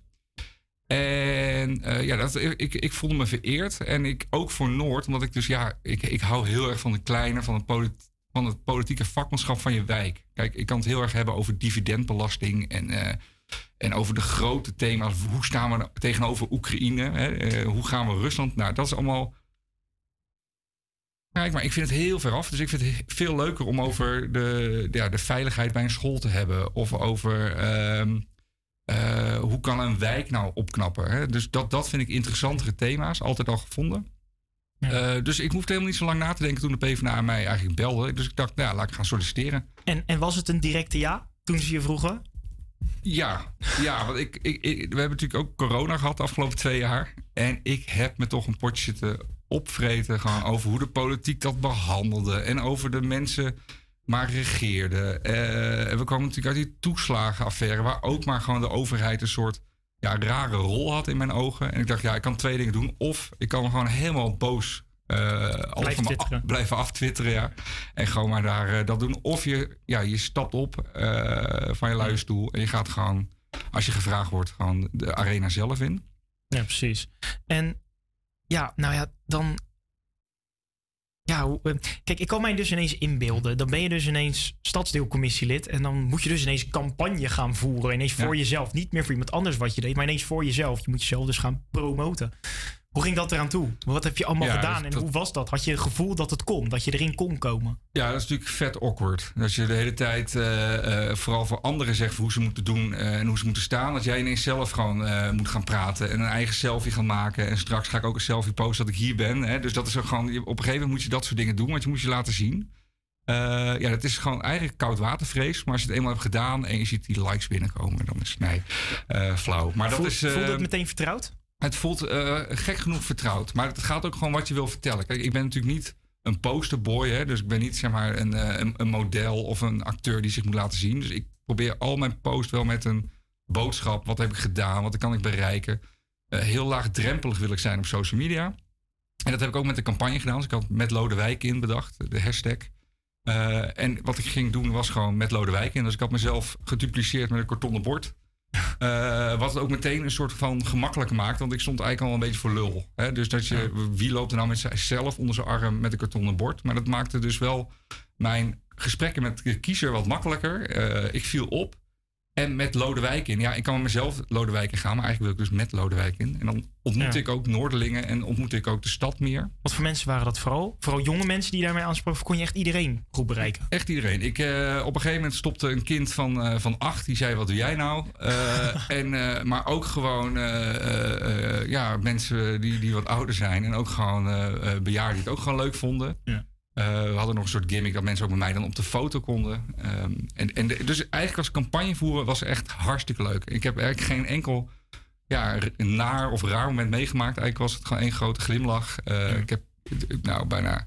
En eh, ja, dat, ik, ik voelde me vereerd. En ik ook voor Noord, omdat ik dus, ja, ik, ik hou heel erg van de kleine, van het, polit- van het politieke vakmanschap van je wijk. Kijk, ik kan het heel erg hebben over dividendbelasting en, eh, en over de grote thema's. Hoe staan we tegenover Oekraïne? Hè? Eh, hoe gaan we Rusland? Nou, dat is allemaal. Kijk, maar ik vind het heel ver af. Dus ik vind het he- veel leuker om over de, ja, de veiligheid bij een school te hebben. Of over ehm, eh, hoe kan een wijk nou opknappen. Hè? Dus dat, dat vind ik interessantere thema's. Altijd al gevonden. Eh, dus ik hoefde helemaal niet zo lang na te denken toen de PvdA mij eigenlijk belde. Dus ik dacht, nou, ja, laat ik gaan solliciteren. En, en was het een directe ja toen ze je vroegen? Ja, ja want ik, ik, we hebben natuurlijk ook corona gehad de afgelopen twee jaar. En ik heb me toch een potje zitten opvreten gewoon over hoe de politiek dat behandelde. En over de mensen maar regeerden. Eh, en we kwamen natuurlijk uit die toeslagenaffaire... waar ook maar gewoon de overheid een soort ja, rare rol had in mijn ogen. En ik dacht, ja, ik kan twee dingen doen. Of ik kan gewoon helemaal boos... eh, af- blijven aftwitteren, ja. En gewoon maar daar eh, dat doen. Of je, ja, je stapt op eh, van je luie stoel en je gaat gewoon, als je gevraagd wordt, gewoon de arena zelf in. Ja, precies. En ja, nou ja, dan. Ja, kijk, ik kan mij dus ineens inbeelden. Dan ben je dus ineens stadsdeelcommissielid. En dan moet je dus ineens campagne gaan voeren. Ineens voor jezelf. Niet meer voor iemand anders wat je deed, maar ineens voor jezelf. Je moet jezelf dus gaan promoten. Hoe ging dat eraan toe? Wat heb je allemaal Ja, gedaan dus en dat- hoe was dat? Had je het gevoel dat het kon? Dat je erin kon komen? Ja, dat is natuurlijk vet awkward. Dat je de hele tijd eh, eh, vooral voor anderen zegt hoe ze moeten doen eh, en hoe ze moeten staan. Dat jij ineens zelf gewoon moet gaan praten en een eigen selfie gaan maken. En straks ga ik ook een selfie posten dat ik hier ben. Hè? Dus dat is ook gewoon, op een gegeven moment moet je dat soort dingen doen, want je moet je laten zien. Ja, dat is gewoon eigenlijk koud watervrees. Maar als je het eenmaal hebt gedaan en je ziet die likes binnenkomen, dan is het nee, flauw. Maar dat Voel- is. voelde het meteen vertrouwd? Het voelt eh, gek genoeg vertrouwd. Maar het gaat ook gewoon wat je wil vertellen. Kijk, ik ben natuurlijk niet een posterboy. Hè, dus ik ben niet zeg maar een, eh, een, een model of een acteur die zich moet laten zien. Dus ik probeer al mijn post wel met een boodschap. Wat heb ik gedaan? Wat kan ik bereiken? Eh, heel laagdrempelig wil ik zijn op social media. En dat heb ik ook met de campagne gedaan. Dus ik had met Lodewijk in bedacht, de hashtag. En wat ik ging doen was gewoon met Lodewijk in. Dus ik had mezelf gedupliceerd met een kartonnen bord. Eh, wat het ook meteen een soort van gemakkelijker maakt. Want ik stond eigenlijk al een beetje voor lul. Hè? Dus dat je, wie loopt er nou met zichzelf onder zijn arm met een kartonnen bord? Maar dat maakte dus wel mijn gesprekken met de kiezer wat makkelijker. Eh, ik viel op. En met Lodewijk in. Ja, ik kan met mezelf Lodewijk in gaan. Maar eigenlijk wil ik dus met Lodewijk in. En dan ontmoet Ja. ik ook Noorderlingen. En ontmoet ik ook de stad meer. Wat voor mensen waren dat vooral? Vooral jonge mensen die daarmee aanspraken? Of kon je echt iedereen goed bereiken? Echt iedereen. Ik, eh, op een gegeven moment stopte een kind van, eh, van acht. Die zei, wat doe jij nou? Eh, en, maar ook gewoon ja, mensen die, die wat ouder zijn. En ook gewoon bejaarden die het ook gewoon leuk vonden. Ja. Eh, we hadden nog een soort gimmick dat mensen ook met mij dan op de foto konden. Ehm, en, en de- dus eigenlijk als campagne voeren was echt hartstikke leuk. Ik heb eigenlijk geen enkel ja, naar of raar moment meegemaakt. Eigenlijk was het gewoon één grote glimlach. Eh, Ik heb nou bijna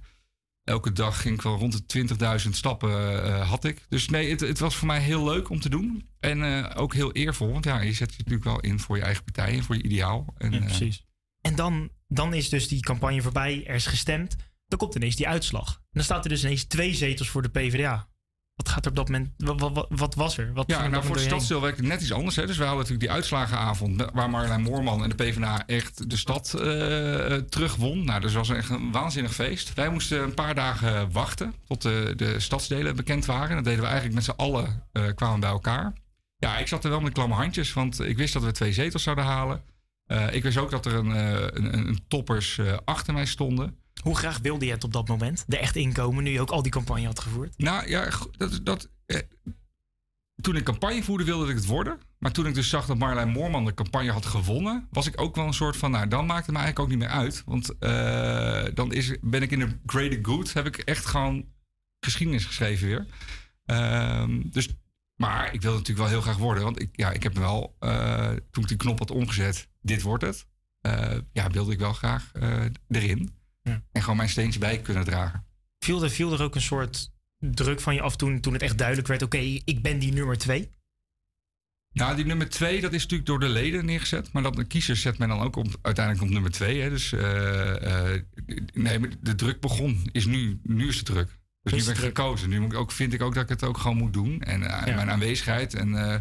elke dag ging ik wel rond de 20.000 stappen eh, had ik. Dus nee, het, het was voor mij heel leuk om te doen. En ook heel eervol. Want ja, je zet je natuurlijk wel in voor je eigen partij en voor je ideaal. En, Ja, precies. En dan dan is dus die campagne voorbij, er is gestemd. Dan komt ineens die uitslag. En dan staat er dus ineens twee zetels voor de PvdA. Wat gaat er op dat moment, wat, wat, wat- wat was er? Wat Ja, nou voor de stadsdeel werkt het net iets anders. Hè. Dus we hadden natuurlijk die uitslagenavond... waar Marjolein Moorman en de PvdA echt de stad eh terugwon. Nou, dus was echt een waanzinnig feest. Wij moesten een paar dagen wachten tot de, de stadsdelen bekend waren. Dat deden we eigenlijk met z'n allen, eh, kwamen bij elkaar. Ja, ik zat er wel met klamme handjes, want ik wist dat we twee zetels zouden halen. Eh, ik wist ook dat er een, eh, een, een, toppers eh, achter mij stonden. Hoe graag wilde je het op dat moment? Er echt inkomen, nu je ook al die campagne had gevoerd? Nou ja, dat, dat, eh, toen ik campagne voerde wilde ik het worden. Maar toen ik dus zag dat Marjolein Moorman de campagne had gewonnen... was ik ook wel een soort van, nou dan maakt het me eigenlijk ook niet meer uit. Want dan is, ben ik in de greater good, heb ik echt gewoon geschiedenis geschreven weer. Ehm, dus, maar ik wilde natuurlijk wel heel graag worden. Want ik, ja, ik heb wel, eh, toen ik die knop had omgezet, dit wordt het. eh, ja, wilde ik wel graag eh, erin. Ja. En gewoon mijn steentje bij kunnen dragen. Viel er, viel er ook een soort druk van je af toen, toen het echt duidelijk werd... oké, ik ben die nummer twee? Nou, die nummer twee, dat is natuurlijk door de leden neergezet. Maar dat de kiezer zet men dan ook op, uiteindelijk op nummer twee. Hè. Dus nee, de druk begon. Is nu, nu is de druk. Dus Nu ben ik gekozen. Nu moet ik ook, vind ik ook dat ik het ook gewoon moet doen. En eh, mijn aanwezigheid. En eh,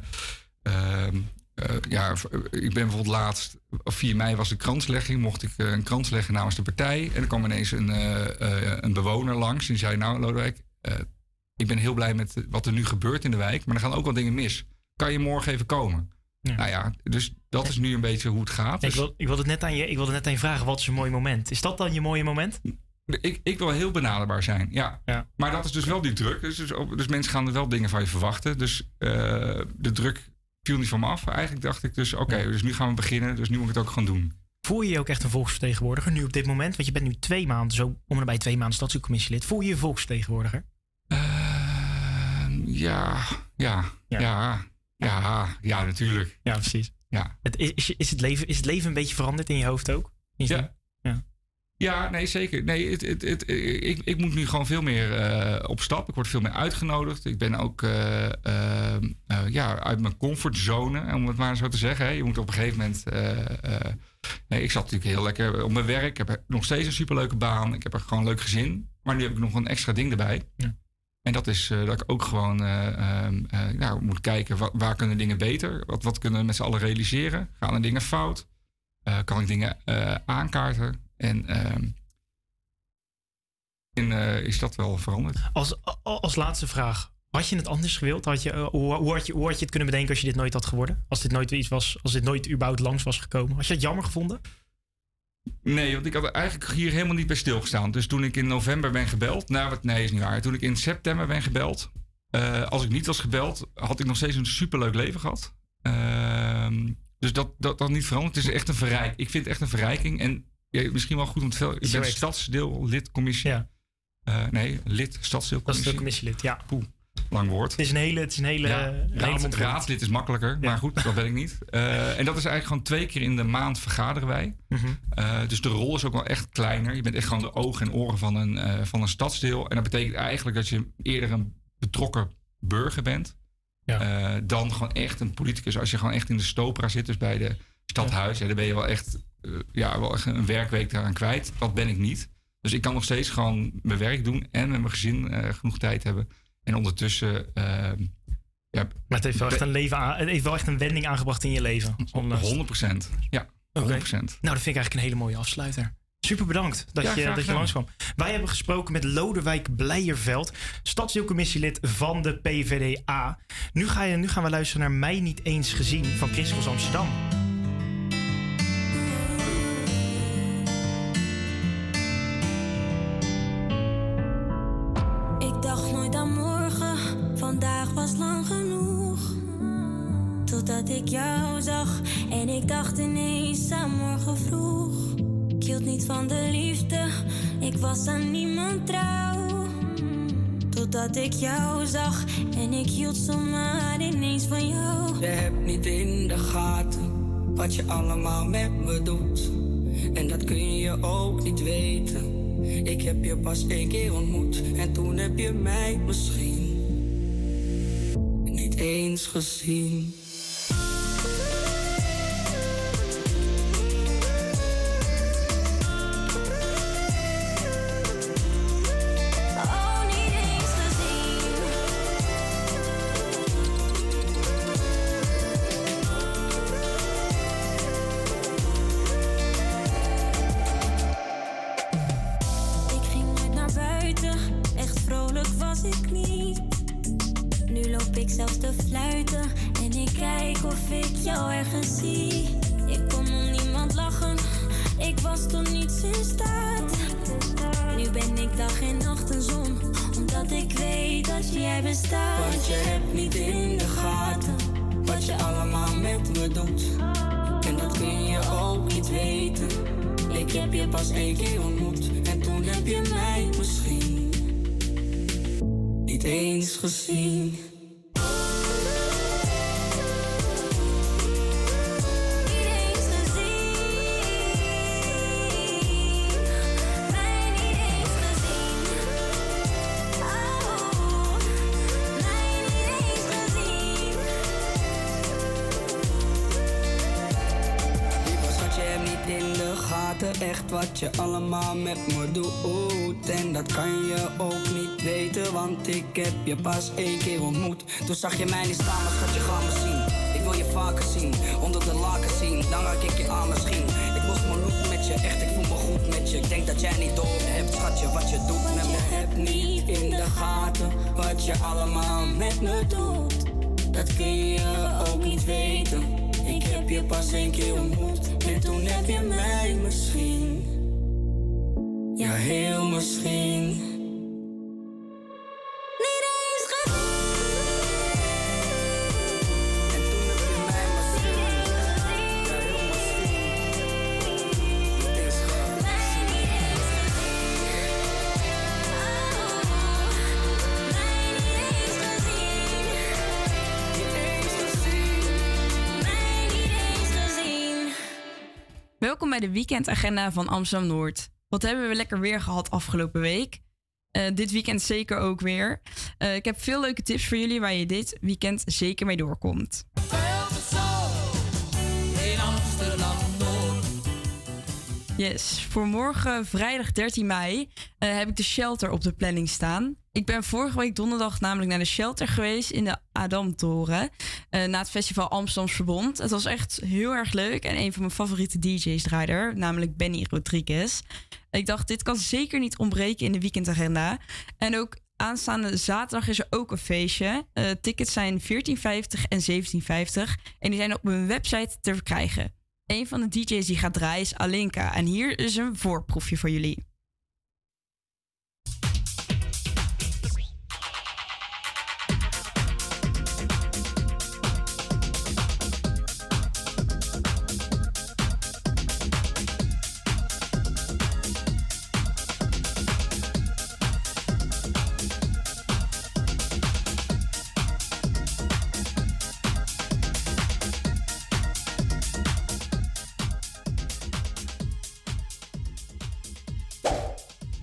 ehm, eh, ja, ik ben bijvoorbeeld laatst, op 4 mei was de kranslegging. Mocht ik een krans leggen namens de partij. En er kwam ineens een, een bewoner langs. Die zei, nou Lodewijk, ik ben heel blij met wat er nu gebeurt in de wijk. Maar er gaan ook wel dingen mis. Kan je morgen even komen? Nou ja, dus dat is nu een beetje hoe het gaat. Ik, Dus wil, ik, wilde het net aan je, ik wilde net aan je vragen, wat is een mooi moment? Is dat dan je mooie moment? Ik, ik wil heel benaderbaar zijn, ja. Ja. Maar dat is dus wel die druk. Dus, dus, dus mensen gaan er wel dingen van je verwachten. Dus eh, de druk viel niet van me af. Eigenlijk dacht ik dus, oké, dus nu gaan we beginnen. Dus nu moet ik het ook gaan doen. Voel je je ook echt een volksvertegenwoordiger nu op dit moment? Want je bent nu twee maanden, zo om en bij twee maanden stadscommissielid. Voel je je volksvertegenwoordiger? Ja, ja, ja, ja, ja, natuurlijk. Ja, precies. Ja. Het, is, is, het leven, is het leven een beetje veranderd in je hoofd ook? Ja. Ja. Nee, zeker. Nee, het, het, het, ik, ik moet nu gewoon veel meer eh, op stap. Ik word veel meer uitgenodigd. Ik ben ook eh, eh, ja, uit mijn comfortzone, om het maar zo te zeggen. Hè. Je moet op een gegeven moment... nee, ik zat natuurlijk heel lekker op mijn werk. Ik heb nog steeds een superleuke baan. Ik heb er gewoon een leuk gezin. Maar nu heb ik nog een extra ding erbij. Ja. En dat is dat ik ook gewoon nou, moet kijken... wa- waar kunnen dingen beter? Wat, wat kunnen we met z'n allen realiseren? Gaan er dingen fout? Kan ik dingen aankaarten? En, ehm, en eh, is dat wel veranderd? Als, als laatste vraag. Had je het anders gewild? Had je, eh, hoe, hoe, had je, hoe had je het kunnen bedenken als je dit nooit had geworden? Als dit nooit iets was, als dit nooit überhaupt langs was gekomen? Had je het jammer gevonden? Nee, want ik had eigenlijk hier helemaal niet bij stilgestaan. Dus toen ik in november ben gebeld... Nou, wat, nee, is niet waar. Toen ik in september ben gebeld... eh, als ik niet was gebeld, had ik nog steeds een superleuk leven gehad. Ehm, dus dat, dat, dat niet veranderd. Het is echt een verrijking. Ik vind het echt een verrijking. En ja, misschien wel goed om te vertellen. Ik ben echt. stadsdeellidcommissie. Ja. Eh, nee, lid stadsdeelcommissie. Stadsdeelcommissielid, ja. Poeh, lang woord. Het is een hele, het is een hele, Ja, een hele raad, raadslid is makkelijker, maar goed, dat ben ik niet. Eh, en dat is eigenlijk gewoon twee keer in de maand vergaderen wij. Mhm. Eh, dus de rol is ook wel echt kleiner. Je bent echt gewoon de ogen en oren van een, van een stadsdeel. En dat betekent eigenlijk dat je eerder een betrokken burger bent. dan gewoon echt een politicus. Als je gewoon echt in de stopera zit, dus bij de stadhuis, ja, dan ben je wel echt, eh, ja, wel echt een werkweek daaraan kwijt. Dat ben ik niet. Dus ik kan nog steeds gewoon mijn werk doen en met mijn gezin eh, genoeg tijd hebben. En ondertussen. ehm, ja, Maar het heeft wel echt een, leven aan, het heeft wel echt een wending aangebracht in je leven. Ondanks- 100 procent. Ja, 100 Oké. Nou, dat vind ik eigenlijk een hele mooie afsluiter. Super bedankt dat, Ja, je, dat je langskwam. Wij hebben gesproken met Lodewijk Blijerveld, stadsdeelcommissielid van de PVDA. Nu, ga je, nu gaan we luisteren naar Mij Niet Eens Gezien van Christels Amsterdam. Totdat ik jou zag en ik dacht ineens aan morgen vroeg. Ik hield niet van de liefde, ik was aan niemand trouw. Totdat ik jou zag en ik hield zomaar ineens van jou. Je hebt niet in de gaten wat je allemaal met me doet. En dat kun je ook niet weten. Ik heb je pas één keer ontmoet en toen heb je mij misschien niet eens gezien. Pas één keer ontmoet. Toen zag je mij niet staan, maar schat, je gaat me zien. Ik wil je vaker zien, onder de laken zien. Dan raak ik je aan misschien. Ik mocht me look met je, echt, ik voel me goed met je. Ik denk dat jij niet door hebt, schatje, wat je doet met me. Heb niet in de gaten wat je allemaal met me doet. Dat kun je ook niet weten. Ik heb je pas één keer ontmoet. En toen heb je mij misschien. Ja, heel misschien. Bij de weekendagenda van Amsterdam Noord. Wat hebben we lekker weer gehad afgelopen week? Eh, dit weekend zeker ook weer. Eh, ik heb veel leuke tips voor jullie waar je dit weekend zeker mee doorkomt. Yes, voor morgen vrijdag 13 mei eh, heb ik de shelter op de planning staan. Ik ben vorige week donderdag namelijk naar de shelter geweest in de Adamtoren. eh na het festival Amsterdams Verbond. Het was echt heel erg leuk. En een van mijn favoriete DJ's draaide er, namelijk Benny Rodriguez. Ik dacht, dit kan zeker niet ontbreken in de weekendagenda. En ook aanstaande zaterdag is er ook een feestje. Eh, tickets zijn 14,50 en 17,50. En die zijn op mijn website te verkrijgen. Een van de DJ's die gaat draaien is Alinka. En hier is een voorproefje voor jullie.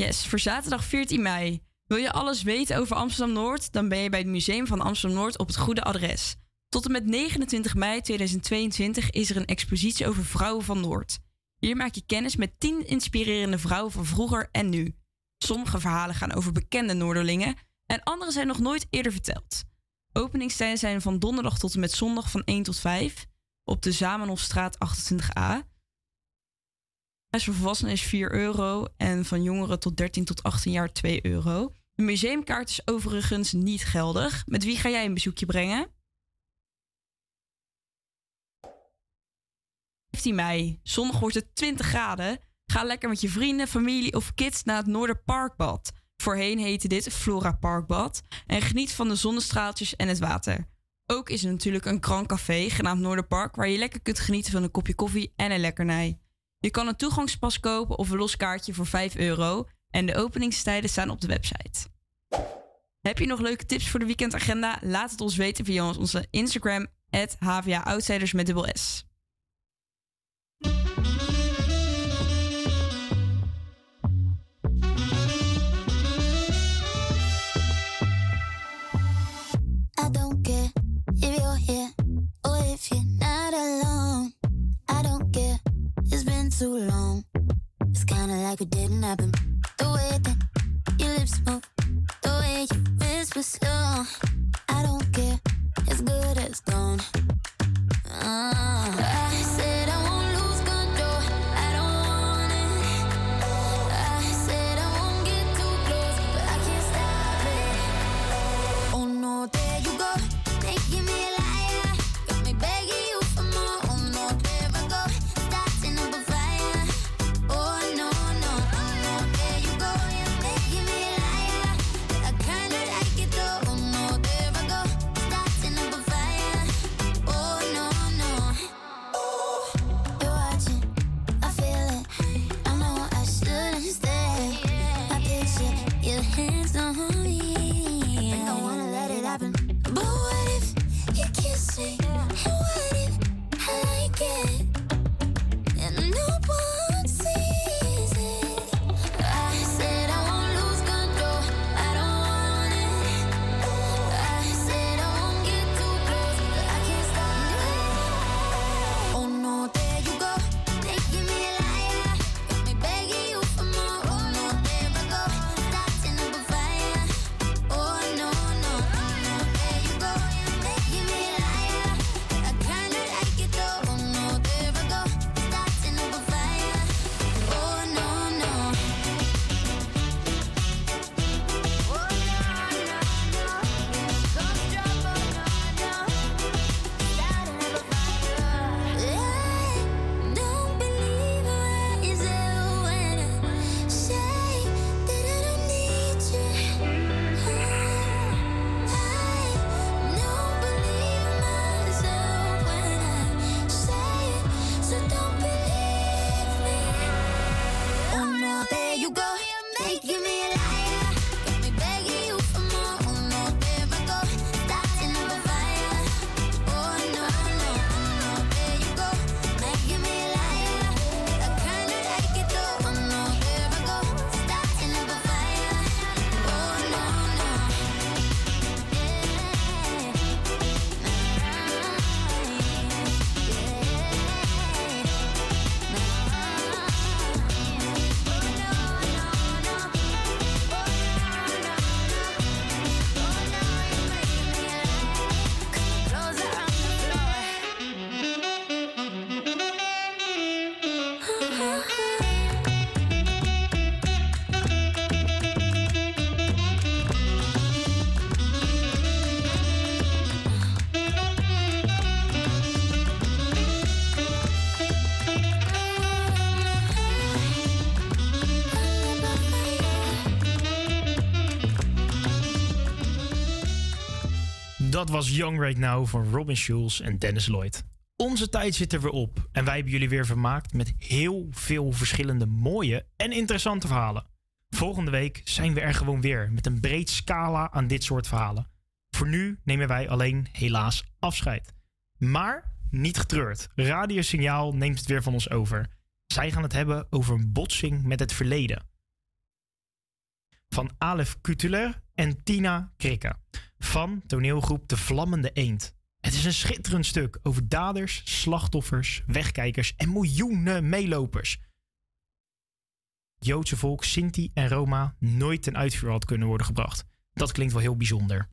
Yes, voor zaterdag 14 mei. Wil je alles weten over Amsterdam Noord? Dan ben je bij het Museum van Amsterdam Noord op het goede adres. Tot en met 29 mei 2022 is er een expositie over vrouwen van Noord. Hier maak je kennis met 10 inspirerende vrouwen van vroeger en nu. Sommige verhalen gaan over bekende Noorderlingen en andere zijn nog nooit eerder verteld. Openingstijden zijn van donderdag tot en met zondag van 1 tot 5 op de Zamenhofstraat 28a. Prijs voor volwassenen is 4 euro en van jongeren tot 13 tot 18 jaar 2 euro. De museumkaart is overigens niet geldig. Met wie ga jij een bezoekje brengen? 15 mei. Zondag wordt het 20 graden. Ga lekker met je vrienden, familie of kids naar het Noorderparkbad. Voorheen heette dit Flora Parkbad. En geniet van de zonnestraaltjes en het water. Ook is er natuurlijk een grand café genaamd Noorderpark... waar je lekker kunt genieten van een kopje koffie en een lekkernij. Je kan een toegangspas kopen of een los kaartje voor 5 euro. En de openingstijden staan op de website. Heb je nog leuke tips voor de weekendagenda? Laat het ons weten via onze Instagram, HVA Outsiders met dubbel S. I don't care if. Too long. It's kinda like it didn't happen. The way that your lips move, the way you whisper slow. I don't care, it's good as gone. Ah. I said Dat was Young Right Now van Robin Schulz en Dennis Lloyd. Onze tijd zit er weer op en wij hebben jullie weer vermaakt met heel veel verschillende mooie en interessante verhalen. Volgende week zijn we er gewoon weer met een breed scala aan dit soort verhalen. Voor nu nemen wij alleen helaas afscheid. Maar niet getreurd. Radiosignaal neemt het weer van ons over. Zij gaan het hebben over een botsing met het verleden. Van Alef Kutuler en Tina Krikke. Van toneelgroep De Vlammende Eend. Het is een schitterend stuk over daders, slachtoffers, wegkijkers en miljoenen meelopers. Joodse volk Sinti en Roma nooit ten uitvoer had kunnen worden gebracht. Dat klinkt wel heel bijzonder.